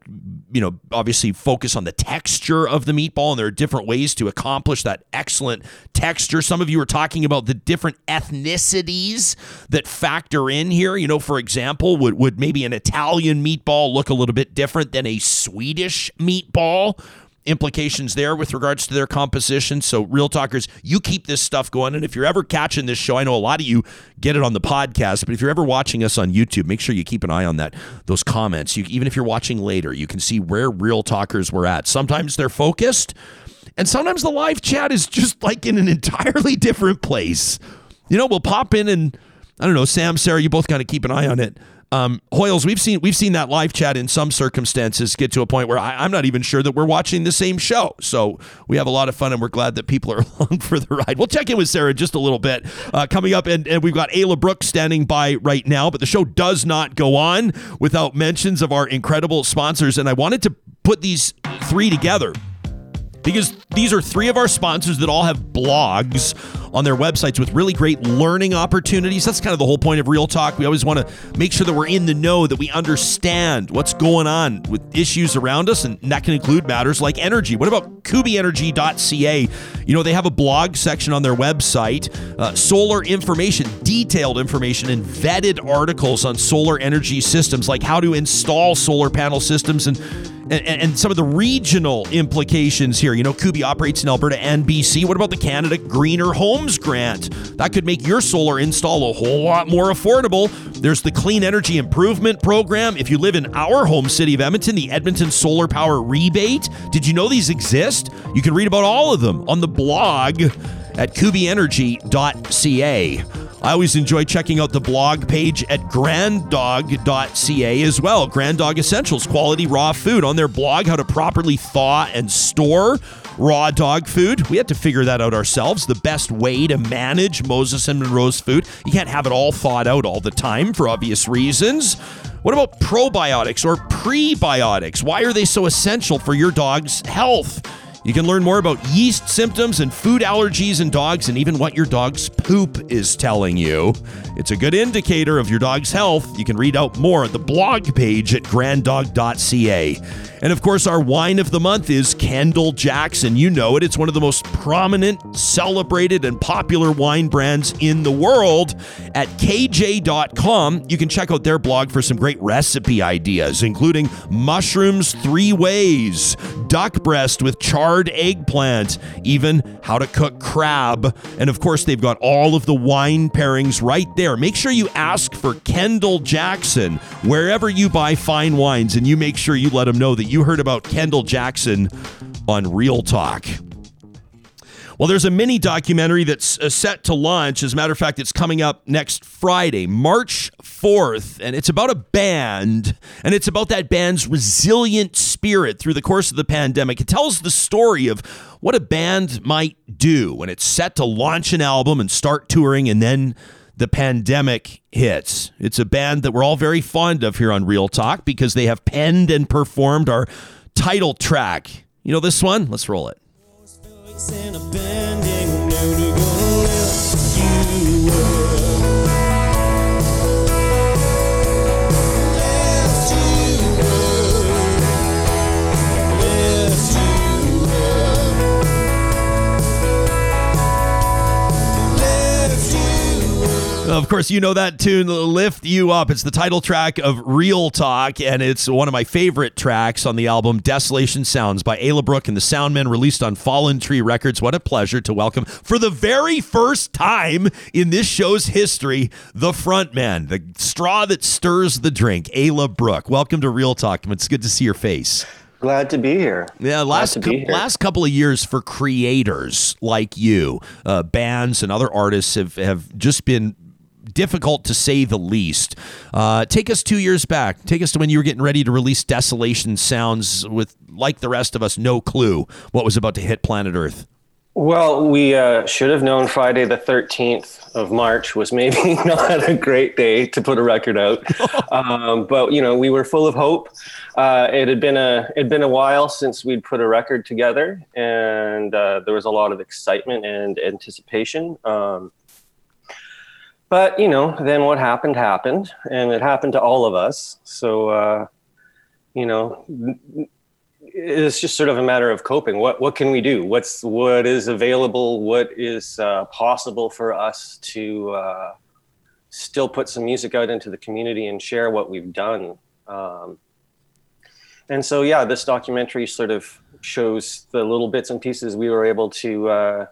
you know, obviously focus on the texture of the meatball, and there are different ways to accomplish that excellent texture. Some of you are talking about the different ethnicities that factor in here. You know, for example, would would maybe an Italian meatball look a little bit different than a Swedish meatball? Implications there with regards to their composition. So, real talkers, you keep this stuff going. And if you're ever catching this show, I know a lot of you get it on the podcast, but if you're ever watching us on YouTube, make sure you keep an eye on that. Those comments, you, even if you're watching later, you can see where real talkers were at. Sometimes they're focused, and sometimes the live chat is just like in an entirely different place. You know, we'll pop in and I don't know, Sam, Sarah, you both got to keep an eye on it. Um, Hoyles, we've seen we've seen that live chat in some circumstances get to a point where I, am not even sure that we're watching the same show. So we have a lot of fun, and we're glad that people are along for the ride. We'll check in with Sarah just a little bit uh, coming up, and, and we've got Ayla Brooks standing by right now. But the show does not go on without mentions of our incredible sponsors, and I wanted to put these three together because these are three of our sponsors that all have blogs on their websites with really great learning opportunities. That's kind of the whole point of Real Talk. We always want to make sure that we're in the know, that we understand what's going on with issues around us, and that can include matters like energy. What about kubyenergy.ca? You know, they have a blog section on their website, uh, solar information, detailed information, and vetted articles on solar energy systems, like how to install solar panel systems and and, and, some of the regional implications here. You know, Kuby operates in Alberta and BC. What about the Canada Greener Homes Grant? That could make your solar install a whole lot more affordable. There's the Clean Energy Improvement Program. If you live in our home city of Edmonton, the Edmonton Solar Power Rebate. Did you know these exist? You can read about all of them on the blog at kubyenergy.ca. I always enjoy checking out the blog page at granddog.ca as well. Grand Dog Essentials, quality raw food on their blog, how to properly thaw and store raw dog food. We had to figure that out ourselves. The best way to manage Moses and Monroe's food. You can't have it all thawed out all the time for obvious reasons. What about probiotics or prebiotics? Why are they so essential for your dog's health? You can learn more about yeast symptoms and food allergies in dogs and even what your dog's poop is telling you. It's a good indicator of your dog's health. You can read out more at the blog page at granddog.ca. And of course, our wine of the month is Kendall Jackson. You know it. It's one of the most prominent, celebrated, and popular wine brands in the world. At kj.com, you can check out their blog for some great recipe ideas, including mushrooms three ways, duck breast with charred eggplant, even how to cook crab. And of course, they've got all of the wine pairings right there. Make sure you ask for Kendall Jackson wherever you buy fine wines, and you make sure you let them know that you heard about Kendall Jackson on Real Talk. Well, there's a mini documentary that's uh, set to launch. As a matter of fact, it's coming up next Friday, March 4th, and it's about a band, and it's about that band's resilient spirit through the course of the pandemic. It tells the story of what a band might do when it's set to launch an album and start touring, and then the pandemic hits. It's a band that we're all very fond of here on Real Talk because they have penned and performed our title track. You know this one? Let's roll it and a bending, no Of course, you know that tune, Lift You Up. It's the title track of Real Talk, and it's one of my favorite tracks on the album Desolation Sounds by Ayla Brook and the Sound Men, released on Fallen Tree Records. What a pleasure to welcome for the very first time in this show's history the frontman, the straw that stirs the drink, Ayla Brook. Welcome to Real Talk. It's good to see your face. Glad to be here. Yeah, last co- here. last couple of years for creators like you, uh, bands and other artists have have just been difficult to say the least. Uh, take us two years back. Take us to when you were getting ready to release Desolation Sounds with, like the rest of us, no clue what was about to hit planet Earth. Well, we uh, should have known Friday the 13th of March was maybe not a great day to put a record out. um, but, you know, we were full of hope. Uh, it had been a it had been a while since we'd put a record together, and uh, there was a lot of excitement and anticipation. Um, but you know, then what happened happened, and it happened to all of us. So, uh, you know, it's just sort of a matter of coping. What what can we do? What's what is available? What is uh, possible for us to uh, still put some music out into the community and share what we've done? Um, and so, yeah, this documentary sort of shows the little bits and pieces we were able to uh,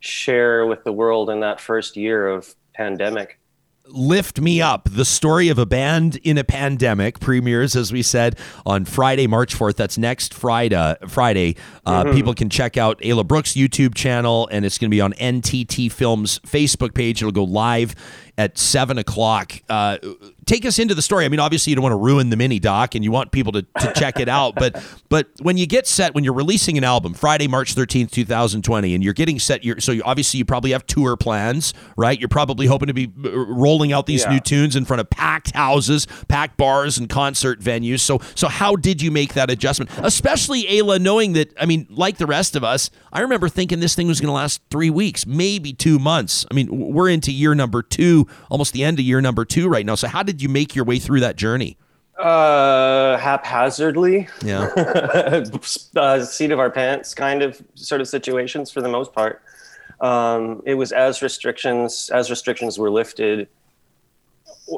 share with the world in that first year of pandemic. Lift Me Up, the story of a band in a pandemic, premieres, as we said, on Friday, March 4th. That's next Friday. Friday. Uh, mm-hmm. People can check out Ayla Brook's YouTube channel, and it's going to be on NTT Films' Facebook page. It'll go live at 7 o'clock. Uh, take us into the story. I mean, obviously you don't want to ruin the mini doc and you want people to, to check it out. But but when you get set, when you're releasing an album, Friday, March 13th, 2020, and you're getting set, you're, so you, obviously you probably have tour plans, right? You're probably hoping to be uh, rolling out these yeah. new tunes in front of packed houses, packed bars, and concert venues. So so how did you make that adjustment? Especially Ayla, knowing that, I mean, like the rest of us, I remember thinking this thing was going to last three weeks, maybe two months. I mean, we're into year number two, almost the end of year number two right now. So how did did you make your way through that journey? Uh, haphazardly. Yeah. uh, seat of our pants kind of sort of situations for the most part. Um, it was as restrictions as restrictions were lifted,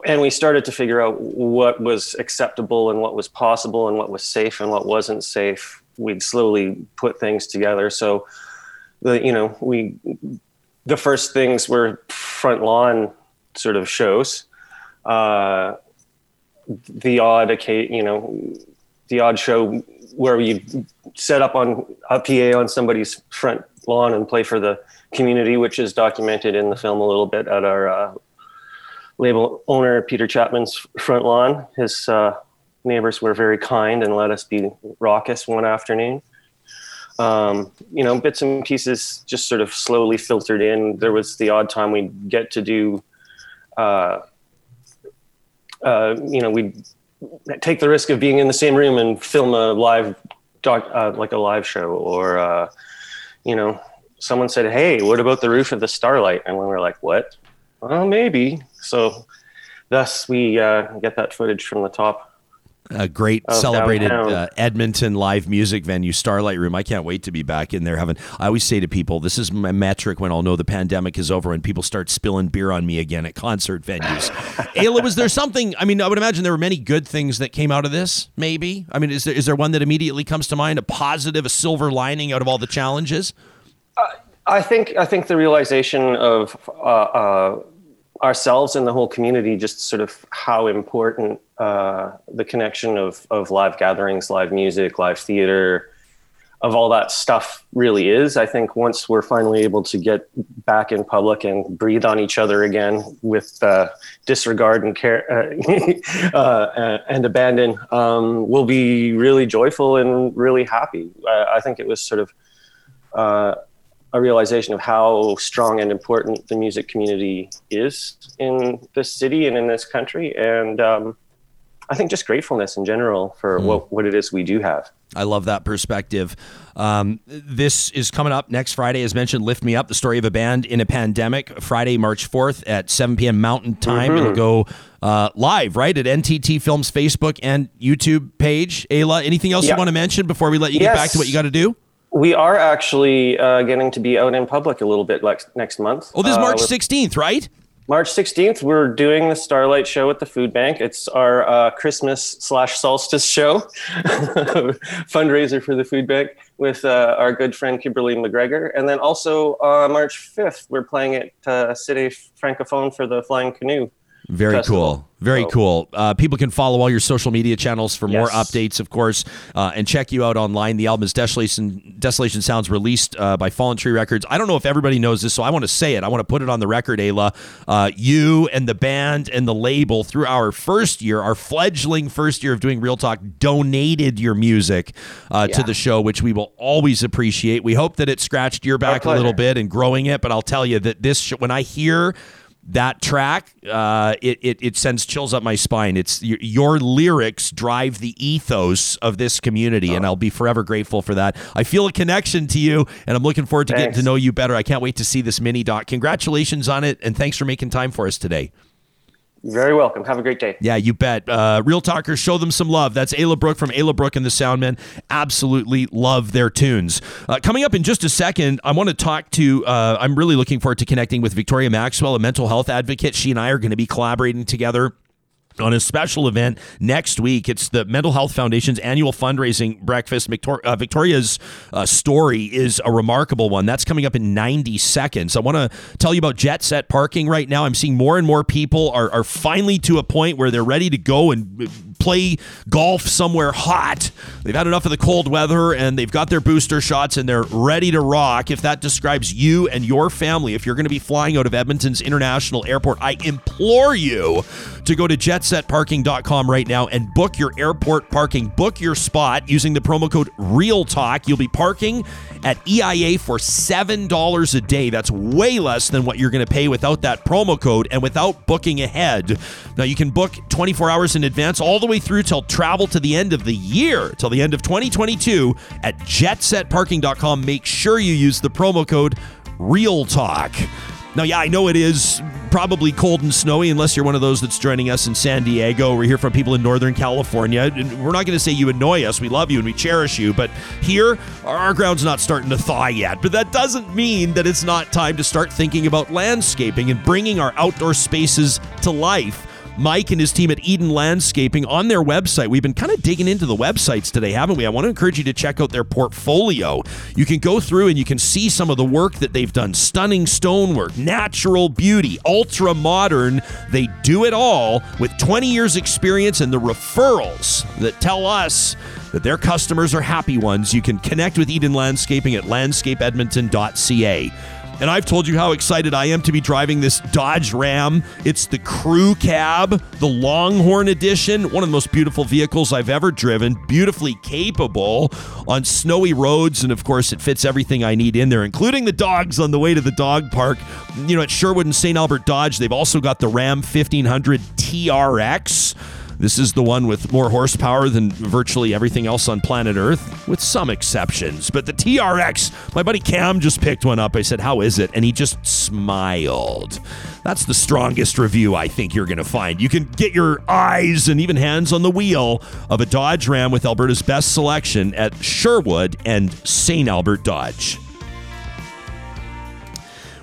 and we started to figure out what was acceptable and what was possible and what was safe and what wasn't safe. We'd slowly put things together. So, the you know we the first things were front lawn sort of shows uh, the odd you know, the odd show where you set up on a PA on somebody's front lawn and play for the community, which is documented in the film a little bit at our uh, label owner Peter Chapman's front lawn. His uh, neighbors were very kind and let us be raucous one afternoon. Um, you know, bits and pieces just sort of slowly filtered in. There was the odd time we'd get to do, uh, uh, you know, we'd take the risk of being in the same room and film a live doc, uh, like a live show or, uh, you know, someone said, Hey, what about the roof of the Starlight? And we were like, what? Well, maybe. So thus we uh, get that footage from the top a great of celebrated uh, Edmonton live music venue, Starlight Room. I can't wait to be back in there. Having, I always say to people, this is my metric when I'll know the pandemic is over and people start spilling beer on me again at concert venues. Ayla, was there something? I mean, I would imagine there were many good things that came out of this. Maybe. I mean, is there is there one that immediately comes to mind? A positive, a silver lining out of all the challenges? I think I think the realization of uh, uh, ourselves and the whole community, just sort of how important uh, the connection of of live gatherings, live music, live theater, of all that stuff really is. I think once we're finally able to get back in public and breathe on each other again with uh, disregard and care uh, uh, and abandon, um, we'll be really joyful and really happy. I, I think it was sort of uh, a realization of how strong and important the music community is in this city and in this country, and um, I think just gratefulness in general for what, what it is we do have. I love that perspective. Um, this is coming up next Friday, as mentioned. Lift Me Up, the story of a band in a pandemic. Friday, March fourth at seven p.m. Mountain Time. It'll go uh, live right at NTT Films Facebook and YouTube page. Ayla, anything else you want to mention before we let you get back to what you got to do? We are actually uh, getting to be out in public a little bit like next month. Oh, this is Uh, March with- sixteenth, right? March 16th, we're doing the Starlight Show at the Food Bank. It's our uh, Christmas slash solstice show, fundraiser for the Food Bank with uh, our good friend Kimberly McGregor. And then also uh, March 5th, we're playing at uh, Cité Francophone for the Flying Canoe. Very Festival. cool. Very cool. Uh, people can follow all your social media channels for more updates, of course, uh, and check you out online. The album is Desolation, Desolation Sounds, released uh, by Fallen Tree Records. I don't know if everybody knows this, so I want to say it. I want to put it on the record, Ayla. Uh, you and the band and the label, through our first year, our fledgling first year of doing Real Talk, donated your music uh, to the show, which we will always appreciate. We hope that it scratched your back a little bit and growing it, but I'll tell you that this, sh- when I hear that track, uh, it, it it sends chills up my spine. It's your, your lyrics drive the ethos of this community, Oh. and I'll be forever grateful for that. I feel a connection to you, and I'm looking forward to getting to know you better. I can't wait to see this mini doc. Congratulations on it, and thanks for making time for us today. Very welcome. Have a great day. Yeah, you bet. Uh, Real Talkers, show them some love. That's Ayla Brook from Ayla Brook and the Sound Men. Absolutely love their tunes. Uh, coming up in just a second, I want to talk to, uh, I'm really looking forward to connecting with Victoria Maxwell, a mental health advocate. She and I are going to be collaborating together on a special event next week. It's the Mental Health Foundation's annual fundraising breakfast. Uh, Victoria's uh, story is a remarkable one. That's coming up in 90 seconds. I want to tell you about jet set parking right now. I'm seeing more and more people are, are finally to a point where they're ready to go and uh, play golf somewhere hot. They've had enough of the cold weather and they've got their booster shots and they're ready to rock. If that describes you and your family, if you're going to be flying out of Edmonton's International Airport, I implore you to go to jetsetparking.com right now and book your airport parking. Book your spot using the promo code REALTALK. You'll be parking at EIA for $7 a day. That's way less than what you're going to pay without that promo code and without booking ahead. Now, you can book 24 hours in advance all the way through till travel to the end of the year, till the end of 2022 at jetsetparking.com. Make sure you use the promo code REALTALK. Now, yeah, I know it is probably cold and snowy unless you're one of those that's joining us in San Diego. We're here from people in Northern California. We're not going to say you annoy us. We love you and we cherish you. But here, our ground's not starting to thaw yet. But that doesn't mean that it's not time to start thinking about landscaping and bringing our outdoor spaces to life. Mike and his team at Eden Landscaping on their website. We've been kind of digging into the websites today, haven't we? I want to encourage you to check out their portfolio. You can go through and you can see some of the work that they've done stunning stonework, natural beauty, ultra modern. They do it all with 20 years' experience and the referrals that tell us that their customers are happy ones. You can connect with Eden Landscaping at landscapeedmonton.ca. And I've told you how excited I am to be driving this Dodge Ram. It's the crew cab, the Longhorn edition, one of the most beautiful vehicles I've ever driven, beautifully capable on snowy roads. And of course, it fits everything I need in there, including the dogs on the way to the dog park. You know, at Sherwood and St. Albert Dodge, they've also got the Ram 1500 TRX. This is the one with more horsepower than virtually everything else on planet Earth, with some exceptions. But the TRX, my buddy Cam just picked one up. I said, How is it? And he just smiled. That's the strongest review I think you're going to find. You can get your eyes and even hands on the wheel of a Dodge Ram with Alberta's best selection at Sherwood and St. Albert Dodge.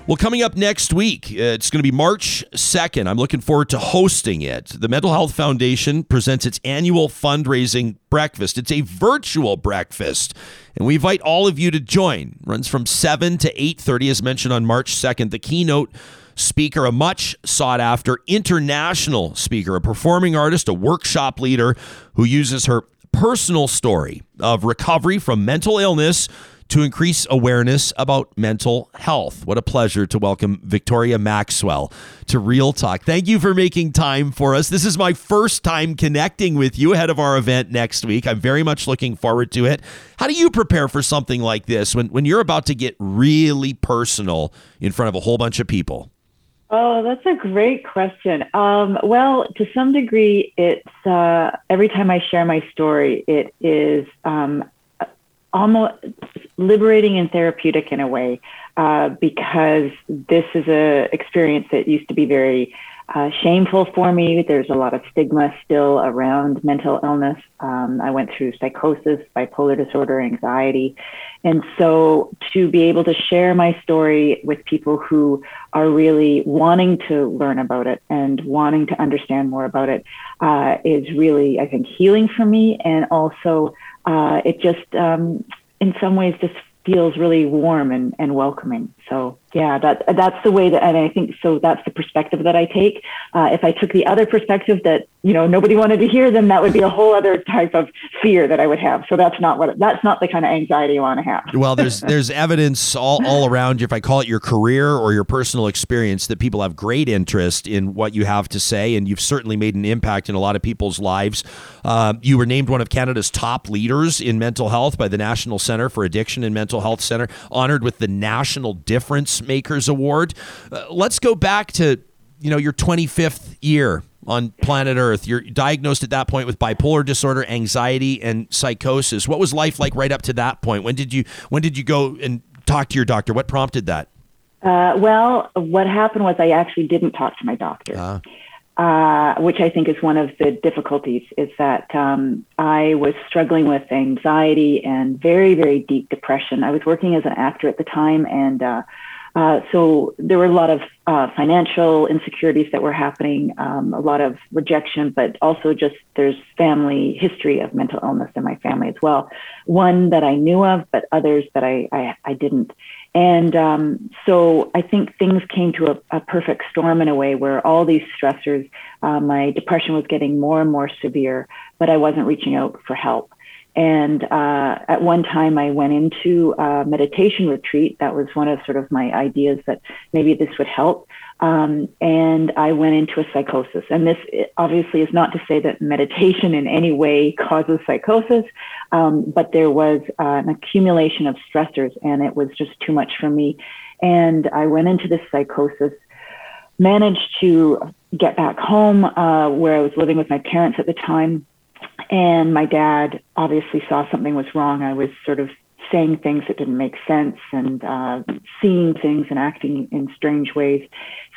Well, coming up next week, uh, it's going to be March 2nd. I'm looking forward to hosting it. The Mental Health Foundation presents its annual fundraising breakfast. It's a virtual breakfast, and we invite all of you to join. Runs from 7 to 8:30 as mentioned on March 2nd. The keynote speaker, a much sought after international speaker, a performing artist, a workshop leader who uses her personal story of recovery from mental illness to increase awareness about mental health. What a pleasure to welcome Victoria Maxwell to Real Talk. Thank you for making time for us. This is my first time connecting with you ahead of our event next week. I'm very much looking forward to it. How do you prepare for something like this when, when you're about to get really personal in front of a whole bunch of people? Oh, that's a great question. Um, well, to some degree, it's uh, every time I share my story, it is um, almost liberating and therapeutic in a way uh, because this is a experience that used to be very uh, shameful for me. There's a lot of stigma still around mental illness. Um, I went through psychosis, bipolar disorder, anxiety. And so to be able to share my story with people who are really wanting to learn about it and wanting to understand more about it uh, is really, I think, healing for me. And also, uh, it just, um, in some ways, just feels really warm and, and welcoming. So yeah, that that's the way that, and I think so. That's the perspective that I take. Uh, if I took the other perspective that you know nobody wanted to hear them, that would be a whole other type of fear that I would have. So that's not what that's not the kind of anxiety you want to have. well, there's there's evidence all all around you. If I call it your career or your personal experience, that people have great interest in what you have to say, and you've certainly made an impact in a lot of people's lives. Uh, you were named one of Canada's top leaders in mental health by the National Center for Addiction and Mental Health Center, honored with the National Difference Makers Award. Uh, let's go back to you know your 25th year on planet Earth. You're diagnosed at that point with bipolar disorder, anxiety, and psychosis. What was life like right up to that point? When did you when did you go and talk to your doctor? What prompted that? Uh, well, what happened was I actually didn't talk to my doctor. Uh. Uh, which I think is one of the difficulties, is that um, I was struggling with anxiety and very, very deep depression. I was working as an actor at the time, and uh, uh, so there were a lot of uh, financial insecurities that were happening, um, a lot of rejection, but also just there's family history of mental illness in my family as well. One that I knew of, but others that I, I, I didn't. And um, so I think things came to a, a, perfect storm in a way where all these stressors, uh, my depression was getting more and more severe, but I wasn't reaching out for help. And uh, at one time, I went into a meditation retreat. That was one of sort of my ideas that maybe this would help. Um, and I went into a psychosis. And this obviously is not to say that meditation in any way causes psychosis, um, but there was uh, an accumulation of stressors, and it was just too much for me. And I went into this psychosis, managed to get back home uh, where I was living with my parents at the time and my dad obviously saw something was wrong. I was sort of saying things that didn't make sense and uh, seeing things and acting in strange ways.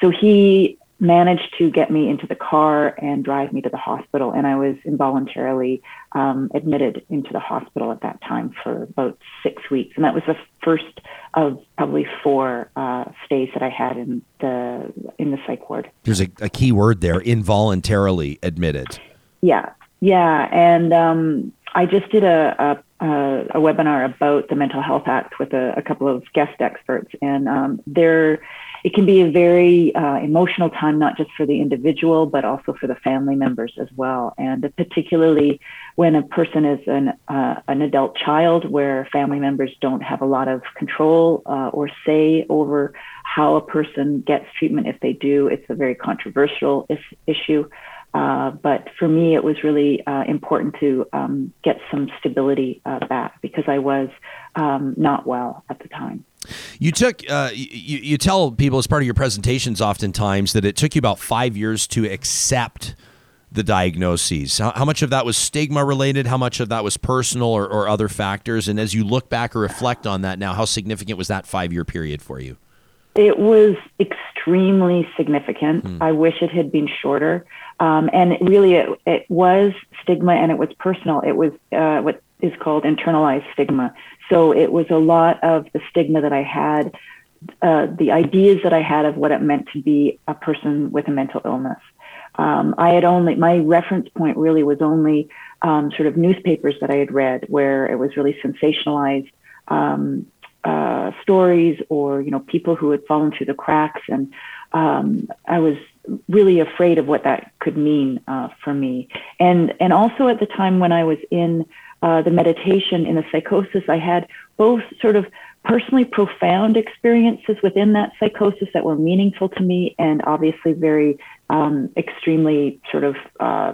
So he managed to get me into the car and drive me to the hospital. And I was involuntarily um, admitted into the hospital at that time for about six weeks. And that was the first of probably four uh, stays that I had in the in the psych ward. There's a, a key word there: involuntarily admitted. Yeah, yeah, and um, I just did a, a, a, webinar about the Mental Health Act with a, a couple of guest experts, and um, there it can be a very uh, emotional time, not just for the individual, but also for the family members as well. And particularly when a person is an, uh, an adult child where family members don't have a lot of control uh, or say over how a person gets treatment if they do, it's a very controversial is- issue. Uh, but for me, it was really uh, important to um, get some stability uh, back because I was um, not well at the time. You took uh, you, you tell people as part of your presentations oftentimes that it took you about five years to accept the diagnoses. How, how much of that was stigma related? How much of that was personal or, or other factors? And as you look back or reflect on that now, how significant was that five year period for you? It was extremely significant. Hmm. I wish it had been shorter. Um, and really, it, it, was stigma and it was personal. It was uh, what is called internalized stigma. So it was a lot of the stigma that I had, uh, the ideas that I had of what it meant to be a person with a mental illness. Um, I had only, my reference point really was only um, sort of newspapers that I had read where it was really sensationalized um, uh, stories or, you know, people who had fallen through the cracks. And um, I was really afraid of what that could mean uh, for me. And, and also at the time when I was in uh, the meditation in the psychosis, I had both sort of personally profound experiences within that psychosis that were meaningful to me and obviously very um, extremely sort of uh,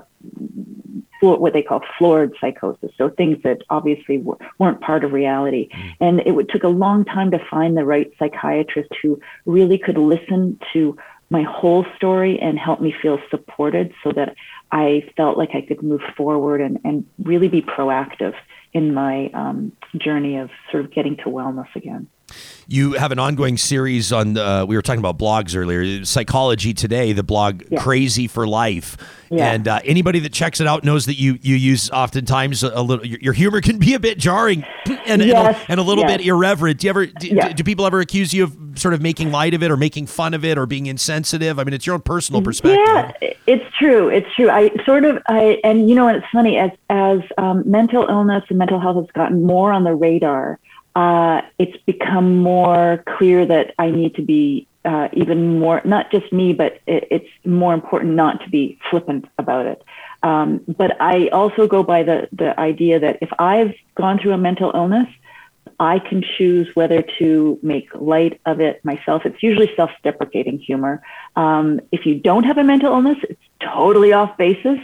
what they call florid psychosis. So things that obviously w- weren't part of reality. Mm. And it took a long time to find the right psychiatrist who really could listen to my whole story and help me feel supported so that I felt like I could move forward and, and really be proactive in my um, journey of sort of getting to wellness again. You have an ongoing series on. Uh, we were talking about blogs earlier. Psychology Today, the blog yeah. Crazy for Life, yeah. and uh, anybody that checks it out knows that you you use oftentimes a, a little. Your humor can be a bit jarring and yes. and, a, and, a, little yes. bit irreverent. Do you ever? Do, do, people ever accuse you of sort of making light of it or making fun of it or being insensitive? I mean, it's your own personal perspective. Yeah, it's true. It's true. I sort of I and you know, it's funny as as um, mental illness and mental health has gotten more on the radar uh, it's become more clear that I need to be uh, even more, not just me, but it, it's more important not to be flippant about it. Um, but I also go by the, the idea that if I've gone through a mental illness, I can choose whether to make light of it myself. It's usually self deprecating humor. Um, if you don't have a mental illness, it's totally off basis.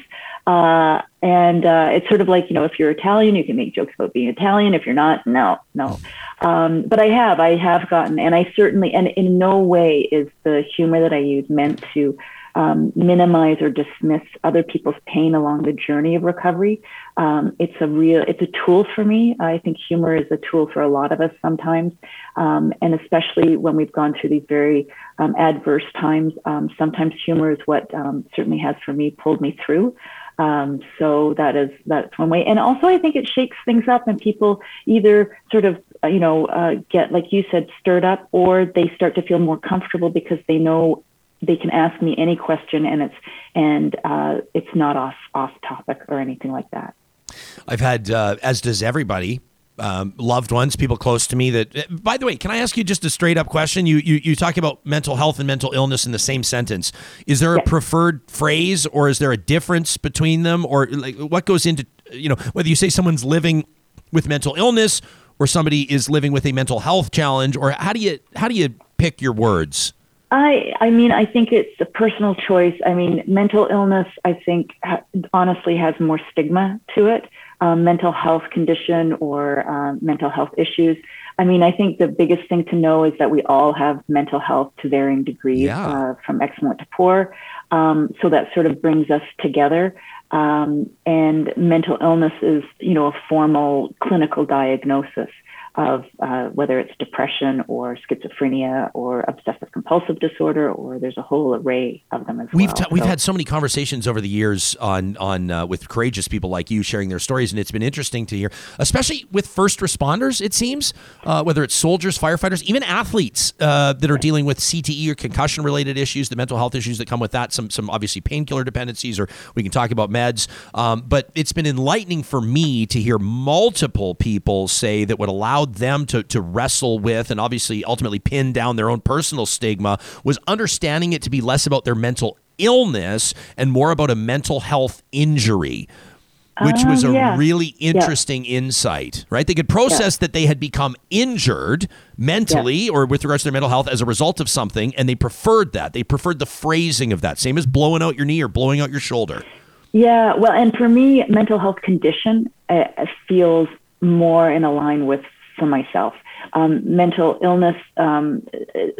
Uh, and uh, it's sort of like, you know, if you're Italian, you can make jokes about being Italian. If you're not, no, no. Um, but I have, I have gotten, and I certainly, and in no way is the humor that I use meant to um, minimize or dismiss other people's pain along the journey of recovery. Um, it's a real, it's a tool for me. I think humor is a tool for a lot of us sometimes, um, and especially when we've gone through these very um, adverse times. Um, sometimes humor is what um, certainly has for me pulled me through. Um, so that is that's one way, and also I think it shakes things up, and people either sort of uh, you know uh, get like you said stirred up, or they start to feel more comfortable because they know they can ask me any question, and it's and uh, it's not off off topic or anything like that. I've had, uh, as does everybody, um, loved ones, people close to me. That, by the way, can I ask you just a straight up question? You you you talk about mental health and mental illness in the same sentence. Is there a yes. preferred phrase, or is there a difference between them, or like what goes into you know whether you say someone's living with mental illness or somebody is living with a mental health challenge, or how do you how do you pick your words? I, I mean, I think it's a personal choice. I mean, mental illness, I think, ha- honestly has more stigma to it um, mental health condition or um, mental health issues. I mean, I think the biggest thing to know is that we all have mental health to varying degrees, yeah. uh, from excellent to poor. Um, so that sort of brings us together. Um, and mental illness is, you know, a formal clinical diagnosis of uh, whether it's depression or schizophrenia or obsessive compulsive disorder, or there's a whole array of them as we've well. T- we've had so many conversations over the years on on uh, with courageous people like you sharing their stories, and it's been interesting to hear, especially with first responders. It seems uh, whether it's soldiers, firefighters, even athletes uh, that are dealing with CTE or concussion related issues, the mental health issues that come with that. Some some obviously painkiller dependencies, or we can talk about meds. Um, but it's been enlightening for me to hear multiple people say that would allowed allowed them to to wrestle with and obviously ultimately pin down their own personal stigma was understanding it to be less about their mental illness and more about a mental health injury which was a Oh, yeah. really interesting insight, right? They could process that they had become injured mentally or with regards to their mental health as a result of something, and they preferred that. They preferred the phrasing of that, same as blowing out your knee or blowing out your shoulder. Yeah, well, and for me, mental health condition uh, feels more in a line with for myself. Um, mental illness um,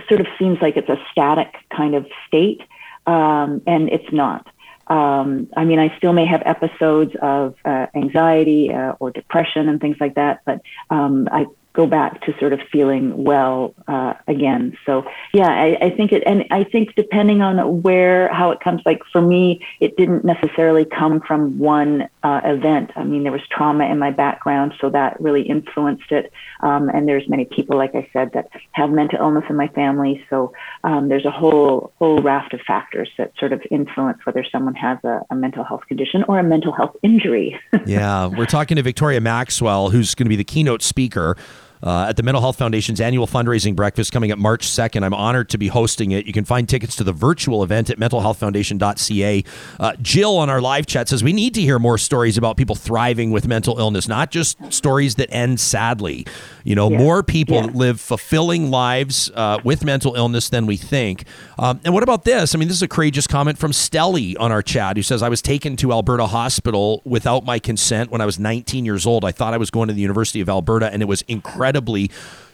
sort of seems like it's a static kind of state, um, and it's not. Um, I mean, I still may have episodes of uh, anxiety uh, or depression and things like that, but um, I go back to sort of feeling well uh, again. So yeah, I, I think it, and I think depending on where how it comes, like for me, it didn't necessarily come from one uh, event. I mean, there was trauma in my background, so that really influenced it. Um, and there's many people, like I said, that have mental illness in my family. So um, there's a whole whole raft of factors that sort of influence whether someone has a, a mental health condition or a mental health injury. yeah, we're talking to Victoria Maxwell, who's going to be the keynote speaker. Uh, at the Mental Health Foundation's annual fundraising breakfast coming up March 2nd. I'm honored to be hosting it. You can find tickets to the virtual event at mentalhealthfoundation.ca. Uh, Jill on our live chat says we need to hear more stories about people thriving with mental illness, not just stories that end sadly. You know, Yeah. more people Yeah. live fulfilling lives uh, with mental illness than we think. Um, and what about this? I mean, this is a courageous comment from Stelly on our chat who says, I was taken to Alberta Hospital without my consent when I was 19 years old. I thought I was going to the University of Alberta, and it was incredibly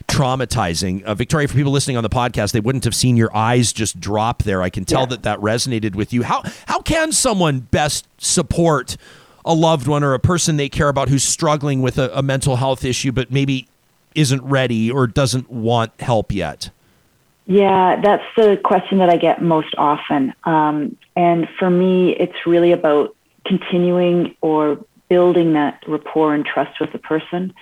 traumatizing. Uh, Victoria, for people listening on the podcast, they wouldn't have seen your eyes just drop there. I can tell Yeah. that that resonated with you. How, how can someone best support a loved one or a person they care about who's struggling with a, a mental health issue, but maybe isn't ready or doesn't want help yet? Yeah, that's the question that I get most often. Um, and for me, it's really about continuing or building that rapport and trust with the person.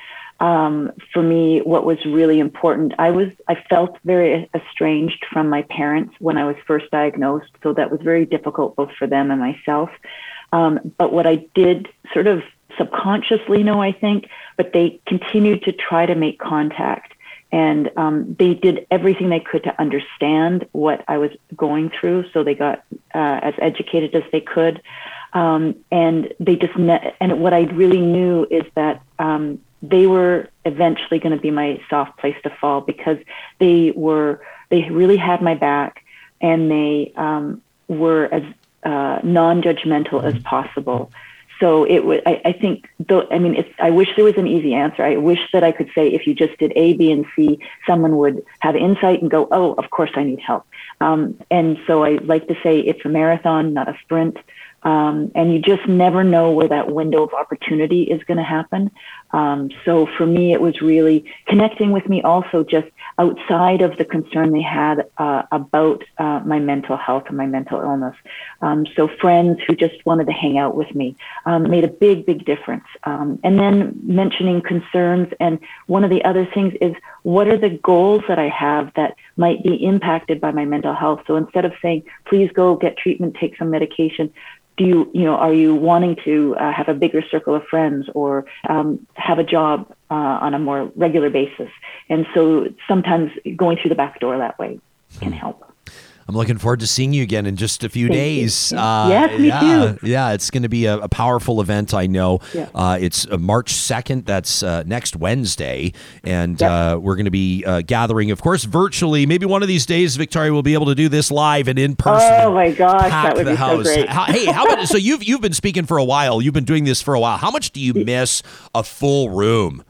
Um, for me, what was really important, I was, I felt very estranged from my parents when I was first diagnosed. So that was very difficult both for them and myself. Um, but what I did sort of subconsciously know, I think, but they continued to try to make contact and um, they did everything they could to understand what I was going through. So they got uh, as educated as they could, um, and they just ne- and what I really knew is that um, they were eventually going to be my soft place to fall because they were they really had my back, and they um, were as uh, non-judgmental as possible. So it would I, I think though i mean it's i wish there was an easy answer. I wish that i could say if you just did a b and c someone would have insight and go oh of course i need help. Um, and so i like to say it's a marathon not a sprint. Um, and you just never know where that window of opportunity is going to happen um, so for me it was really connecting with me also just outside of the concern they had uh, about uh, my mental health and my mental illness. Um, so friends who just wanted to hang out with me um, made a big, big difference. Um, and then mentioning concerns. And one of the other things is what are the goals that I have that might be impacted by my mental health? So instead of saying, please go get treatment, take some medication, do you, you know, are you wanting to uh, have a bigger circle of friends or um, have a job uh, on a more regular basis? And so sometimes going through the back door that way can help. I'm looking forward to seeing you again in just a few Thank days. Yeah. Yes, me yeah, too. Yeah, it's going to be a, a powerful event. I know. Yeah. Uh, it's uh, March 2nd. That's uh, next Wednesday, and Yep. uh, we're going to be uh, gathering, of course, virtually. Maybe one of these days, Victoria will be able to do this live and in person. Oh my gosh, that would be house. so great. How- hey, how about so you've you've been speaking for a while. You've been doing this for a while. How much do you miss a full room?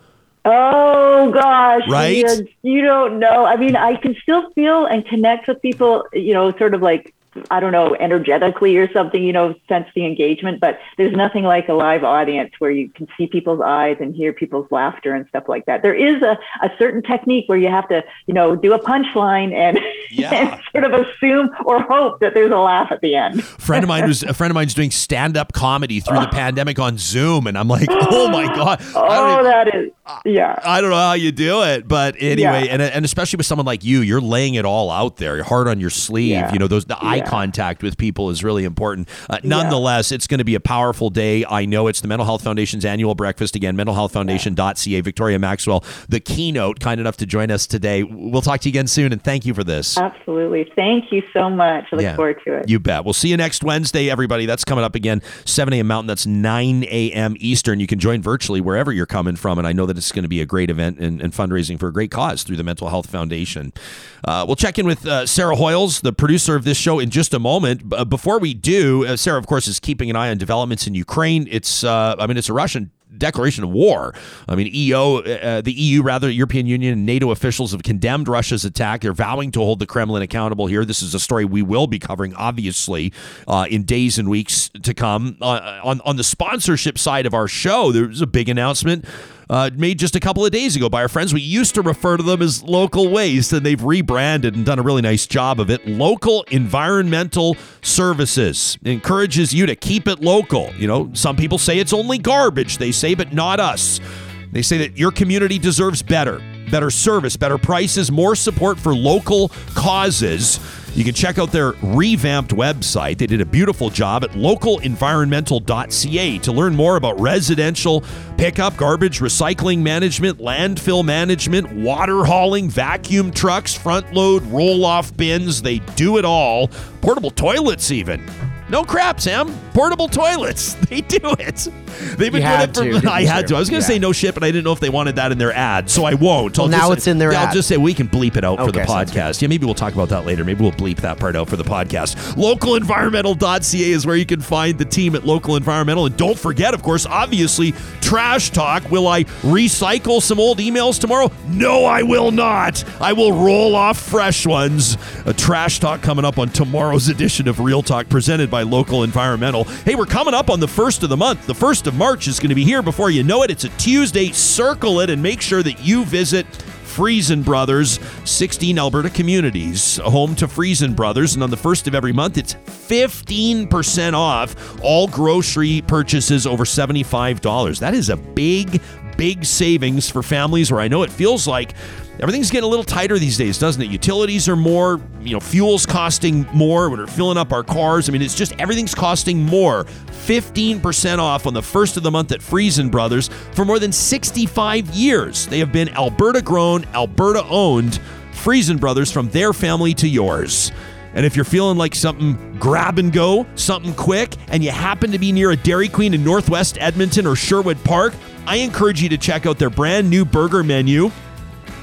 Oh gosh, Right? You're- You don't know. I mean, I can still feel and connect with people. You know, sort of like I don't know, energetically or something. You know, sense the engagement. But there's nothing like a live audience where you can see people's eyes and hear people's laughter and stuff like that. There is a, a certain technique where you have to, you know, do a punchline and, Yeah. and sort of assume or hope that there's a laugh at the end. friend of mine was a friend of mine's doing stand up comedy through the pandemic on Zoom, and I'm like, oh my god, Oh, even- that is, yeah. I don't know how you do it, but anyway, Yeah. and and especially with someone like you, you're laying it all out there, heart on your sleeve. Yeah. You know, those the eye yeah. contact with people is really important. Uh, nonetheless, yeah. it's going to be a powerful day. I know it's the Mental Health Foundation's annual breakfast again. MentalHealthFoundation.ca. Victoria Maxwell, the keynote, kind enough to join us today. We'll talk to you again soon, and thank you for this. Absolutely, thank you so much. I look yeah, forward to it. You bet. We'll see you next Wednesday, everybody. That's coming up again, 7 a.m. Mountain. That's 9 a.m. Eastern. You can join virtually wherever you're coming from, and I know that it's going to be a great event and, and fundraising for a great cause through the Mental Health Foundation. Uh, we'll check in with uh, Sarah Hoyles, the producer of this show, just a moment. B- before we do, uh, Sarah, of course, is keeping an eye on developments in Ukraine. It's, uh, I mean, it's a Russian declaration of war. I mean, EO, uh, the EU, rather, European Union and NATO officials have condemned Russia's attack. They're vowing to hold the Kremlin accountable here. This is a story we will be covering, obviously, uh, in days and weeks to come. Uh, on on the sponsorship side of our show, there's a big announcement uh, made just a couple of days ago by our friends. We used to refer to them as Local Waste, and they've rebranded and done a really nice job of it. Local Environmental Services encourages you to keep it local. You know, some people say it's only garbage, they say, but not us. They say that your community deserves better, better service, better prices, more support for local causes. You can check out their revamped website. They did a beautiful job at localenvironmental.ca to learn more about residential pickup, garbage recycling management, landfill management, water hauling, vacuum trucks, front load, roll off bins. They do it all. Portable toilets, even. No crap, Sam. Portable toilets. They do it. They've been doing it for. I had to. I was going to yeah. say no shit, but I didn't know if they wanted that in their ad, so I won't. Well, now it's in their. I'll ad. just say we can bleep it out okay, for the podcast. Yeah, maybe we'll talk about that later. Maybe we'll bleep that part out for the podcast. Localenvironmental.ca is where you can find the team at Local Environmental, and don't forget, of course, obviously, trash talk. Will I recycle some old emails tomorrow? No, I will not. I will roll off fresh ones. A trash talk coming up on tomorrow's edition of Real Talk, presented by Local Environmental. Hey, we're coming up on the first of the month. The first of March is going to be here before you know it. It's a Tuesday. Circle it and make sure that you visit Freson Brothers, 16 Alberta communities, home to Freson Brothers. And on the first of every month, it's 15% off all grocery purchases over $75. That is a big, big savings for families where I know it feels like everything's getting a little tighter these days, doesn't it? Utilities are more, you know, fuel's costing more. when We're filling up our cars. I mean, it's just everything's costing more. 15% off on the first of the month at Freson Brothers for more than 65 years. They have been Alberta grown, Alberta owned. Freson Brothers from their family to yours. And if you're feeling like something grab and go, something quick, and you happen to be near a Dairy Queen in Northwest Edmonton or Sherwood Park, I encourage you to check out their brand new burger menu.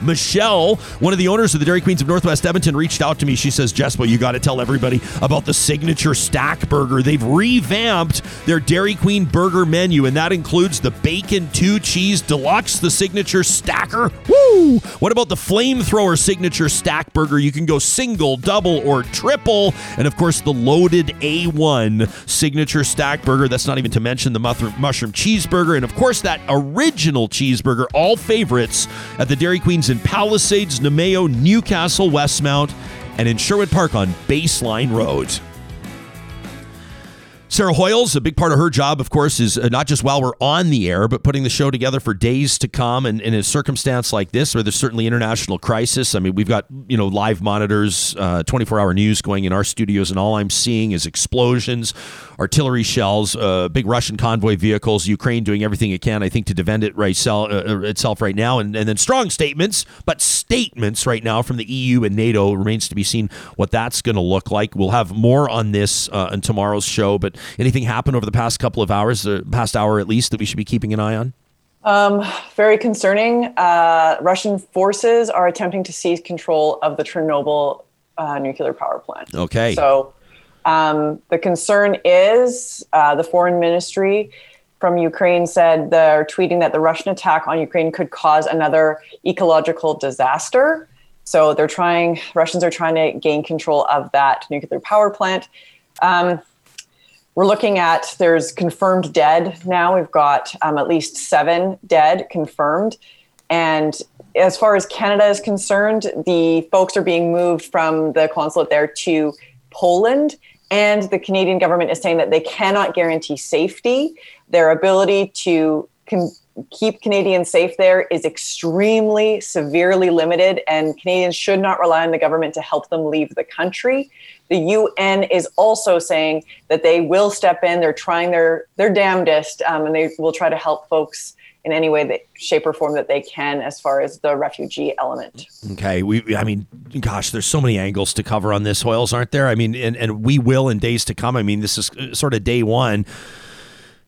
Michelle, one of the owners of the Dairy Queens of Northwest Edmonton, reached out to me. She says, Jespo, you got to tell everybody about the signature stack burger. They've revamped their Dairy Queen burger menu, and that includes the bacon two cheese deluxe, the signature stacker. Woo! What about the flamethrower signature stack burger? You can go single, double, or triple. And of course, the loaded A1 signature stack burger. That's not even to mention the mushroom cheeseburger. And of course, that original cheeseburger, all favorites at the Dairy Queen's in Palisades, Namao, Newcastle, Westmount, and in Sherwood Park on Baseline Road. Sarah Hoyles, a big part of her job, of course, is uh, not just while we're on the air, but putting the show together for days to come. And in a circumstance like this, where there's certainly international crisis, I mean, we've got you know live monitors, 24 uh, hour news going in our studios, and all I'm seeing is explosions, artillery shells, uh, big Russian convoy vehicles, Ukraine doing everything it can, I think, to defend it right uh, uh, itself right now, and, and then strong statements, but statements right now from the EU and NATO remains to be seen what that's going to look like. We'll have more on this uh, in tomorrow's show, but anything happen over the past couple of hours, the past hour at least, that we should be keeping an eye on? Um, very concerning. Uh, Russian forces are attempting to seize control of the Chernobyl uh, nuclear power plant. Okay. So um, the concern is uh, the foreign ministry from Ukraine said they're tweeting that the Russian attack on Ukraine could cause another ecological disaster. So they're trying, Russians are trying to gain control of that nuclear power plant. Um, we're looking at there's confirmed dead now. We've got um, at least seven dead confirmed. And as far as Canada is concerned, the folks are being moved from the consulate there to Poland. And the Canadian government is saying that they cannot guarantee safety. Their ability to con- keep Canadians safe there is extremely severely limited, and Canadians should not rely on the government to help them leave the country. The UN is also saying that they will step in. They're trying their their damnedest, um, and they will try to help folks in any way that shape or form that they can as far as the refugee element. Okay, we I mean, gosh, there's so many angles to cover on this, Hoyles, aren't there? I mean, and and we will in days to come. I mean, this is uh, sort of day one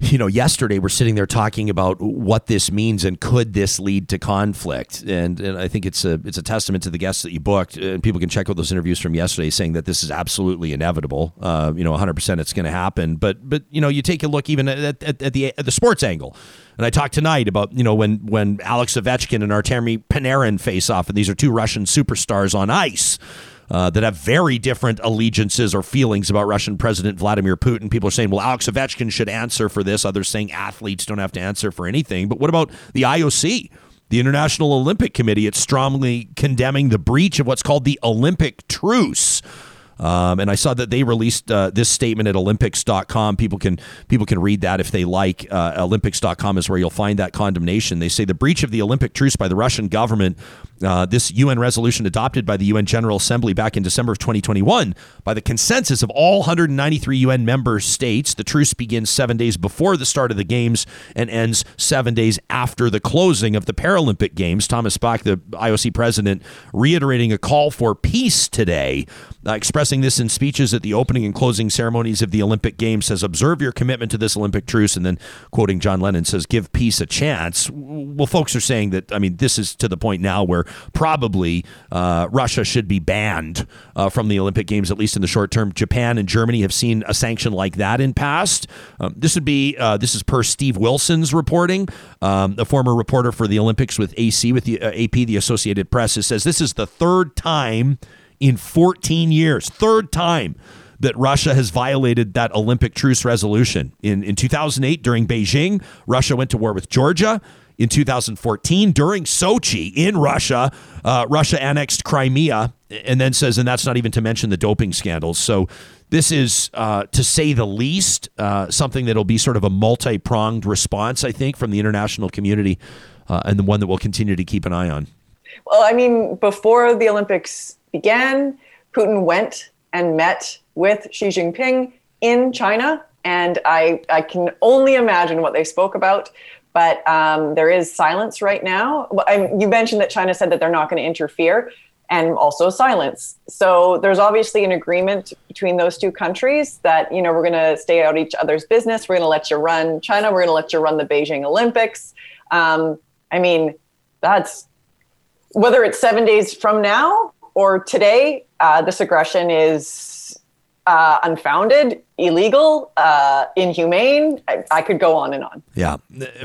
you know, yesterday we're sitting there talking about what this means and could this lead to conflict. And, and I think it's a it's a testament to the guests that you booked. And people can check out those interviews from yesterday, saying that this is absolutely inevitable. Uh, you know, 100 percent it's going to happen. But but you know, you take a look even at, at, at the at the sports angle. And I talked tonight about you know when when Alex Ovechkin and Artemi Panarin face off, and these are two Russian superstars on ice uh, that have very different allegiances or feelings about Russian President Vladimir Putin. People are saying, well, Alex Ovechkin should answer for this. Others saying athletes don't have to answer for anything. But what about the IOC? The International Olympic Committee, it's strongly condemning the breach of what's called the Olympic truce. Um, and I saw that they released uh, this statement at Olympics.com. People can people can read that if they like. Uh, Olympics.com is where you'll find that condemnation. They say the breach of the Olympic truce by the Russian government. Uh, this UN resolution adopted by the UN General Assembly back in December of 2021 by the consensus of all 193 UN member states. The truce begins seven days before the start of the games and ends seven days after the closing of the Paralympic Games. Thomas Bach, the IOC president, reiterating a call for peace today, uh, expressing expressing this in speeches at the opening and closing ceremonies of the Olympic Games, says, Observe your commitment to this Olympic truce. And then, quoting John Lennon, says, Give peace a chance. Well, folks are saying that, I mean, this is to the point now where probably uh, Russia should be banned uh, from the Olympic Games, at least in the short term. Japan and Germany have seen a sanction like that in past. Um, this would be, uh, this is per Steve Wilson's reporting, um, a former reporter for the Olympics with AC, with the uh, AP, the Associated Press, says this is the third time in 14 years. Third time that Russia has violated that Olympic truce resolution. In, in 2008, during Beijing, Russia went to war with Georgia. In 2014, during Sochi in Russia, uh, Russia annexed Crimea and then says, and that's not even to mention the doping scandals. So this is, uh, to say the least, uh, something that'll be sort of a multi pronged response, I think, from the international community uh, and the one that we'll continue to keep an eye on. Well, I mean, before the Olympics began, Putin went and met with Xi Jinping in China. And I, I can only imagine what they spoke about. But um, there is silence right now. I, you mentioned that China said that they're not going to interfere and also silence. So there's obviously an agreement between those two countries that, you know, we're going to stay out each other's business. We're going to let you run China. We're going to let you run the Beijing Olympics. Um, I mean, that's whether it's seven days from now or today, uh, this aggression is uh, unfounded illegal, uh, inhumane. I, I, could go on and on. Yeah,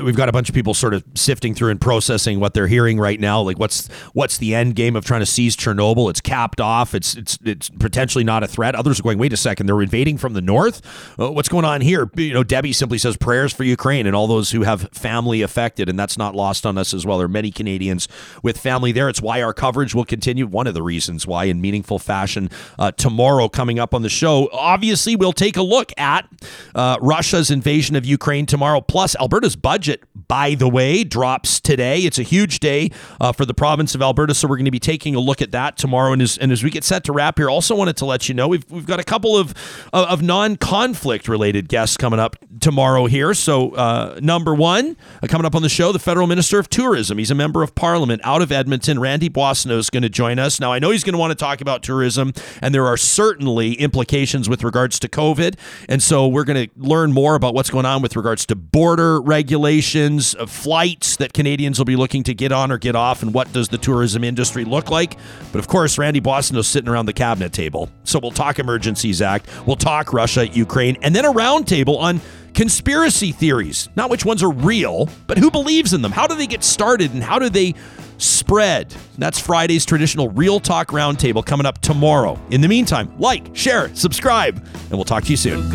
we've got a bunch of people sort of sifting through and processing what they're hearing right now. Like, what's what's the end game of trying to seize Chernobyl? It's capped off. It's it's it's potentially not a threat. Others are going, wait a second, they're invading from the north. Uh, what's going on here? You know, Debbie simply says prayers for Ukraine and all those who have family affected, and that's not lost on us as well. There are many Canadians with family there. It's why our coverage will continue. One of the reasons why, in meaningful fashion, uh, tomorrow coming up on the show. Obviously, we'll take a look at uh, Russia's invasion of Ukraine tomorrow. Plus, Alberta's budget, by the way, drops today. It's a huge day uh, for the province of Alberta, so we're going to be taking a look at that tomorrow. And as, and as we get set to wrap here, also wanted to let you know we've, we've got a couple of, of, non conflict related guests coming up tomorrow here. So, uh, number one, uh, coming up on the show, the federal minister of tourism. He's a member of parliament out of Edmonton. Randy Boissonnault is going to join us. Now, I know he's going to want to talk about tourism, and there are certainly implications with regards to COVID. And so we're going to learn more about what's going on with regards to border regulations, of flights that Canadians will be looking to get on or get off, and what does the tourism industry look like. But of course, Randy Boissonnault is sitting around the cabinet table. So we'll talk Emergencies Act, we'll talk Russia, Ukraine, and then a roundtable on conspiracy theories. Not which ones are real, but who believes in them? How do they get started and how do they spread. That's Friday's traditional Real Talk Roundtable coming up tomorrow. In the meantime, like, share, subscribe, and we'll talk to you soon.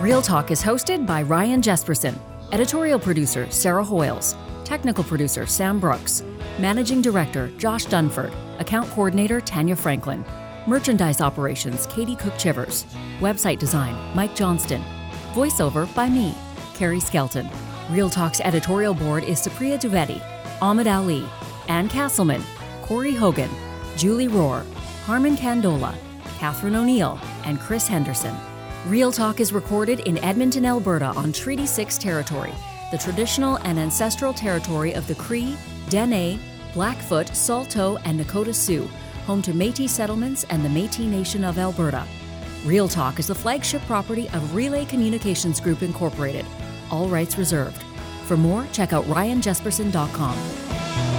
Real Talk is hosted by Ryan Jesperson, editorial producer Sarah Hoyles, technical producer Sam Brooks, managing director Josh Dunford, account coordinator Tanya Franklin, merchandise operations Katie Cook Chivers, website design Mike Johnston, voiceover by me, Carrie Skelton. Real Talk's editorial board is Supriya Dwivedi, Ahmed Ali, Ann Castleman, Corey Hogan, Julie Rohr, Harmon Candola, Catherine O'Neill, and Chris Henderson. Real Talk is recorded in Edmonton, Alberta on Treaty 6 territory, the traditional and ancestral territory of the Cree, Dene, Blackfoot, Saulteaux, and Nakota Sioux, home to Metis settlements and the Metis Nation of Alberta. Real Talk is the flagship property of Relay Communications Group Incorporated. All rights reserved. For more, check out ryanjesperson.com.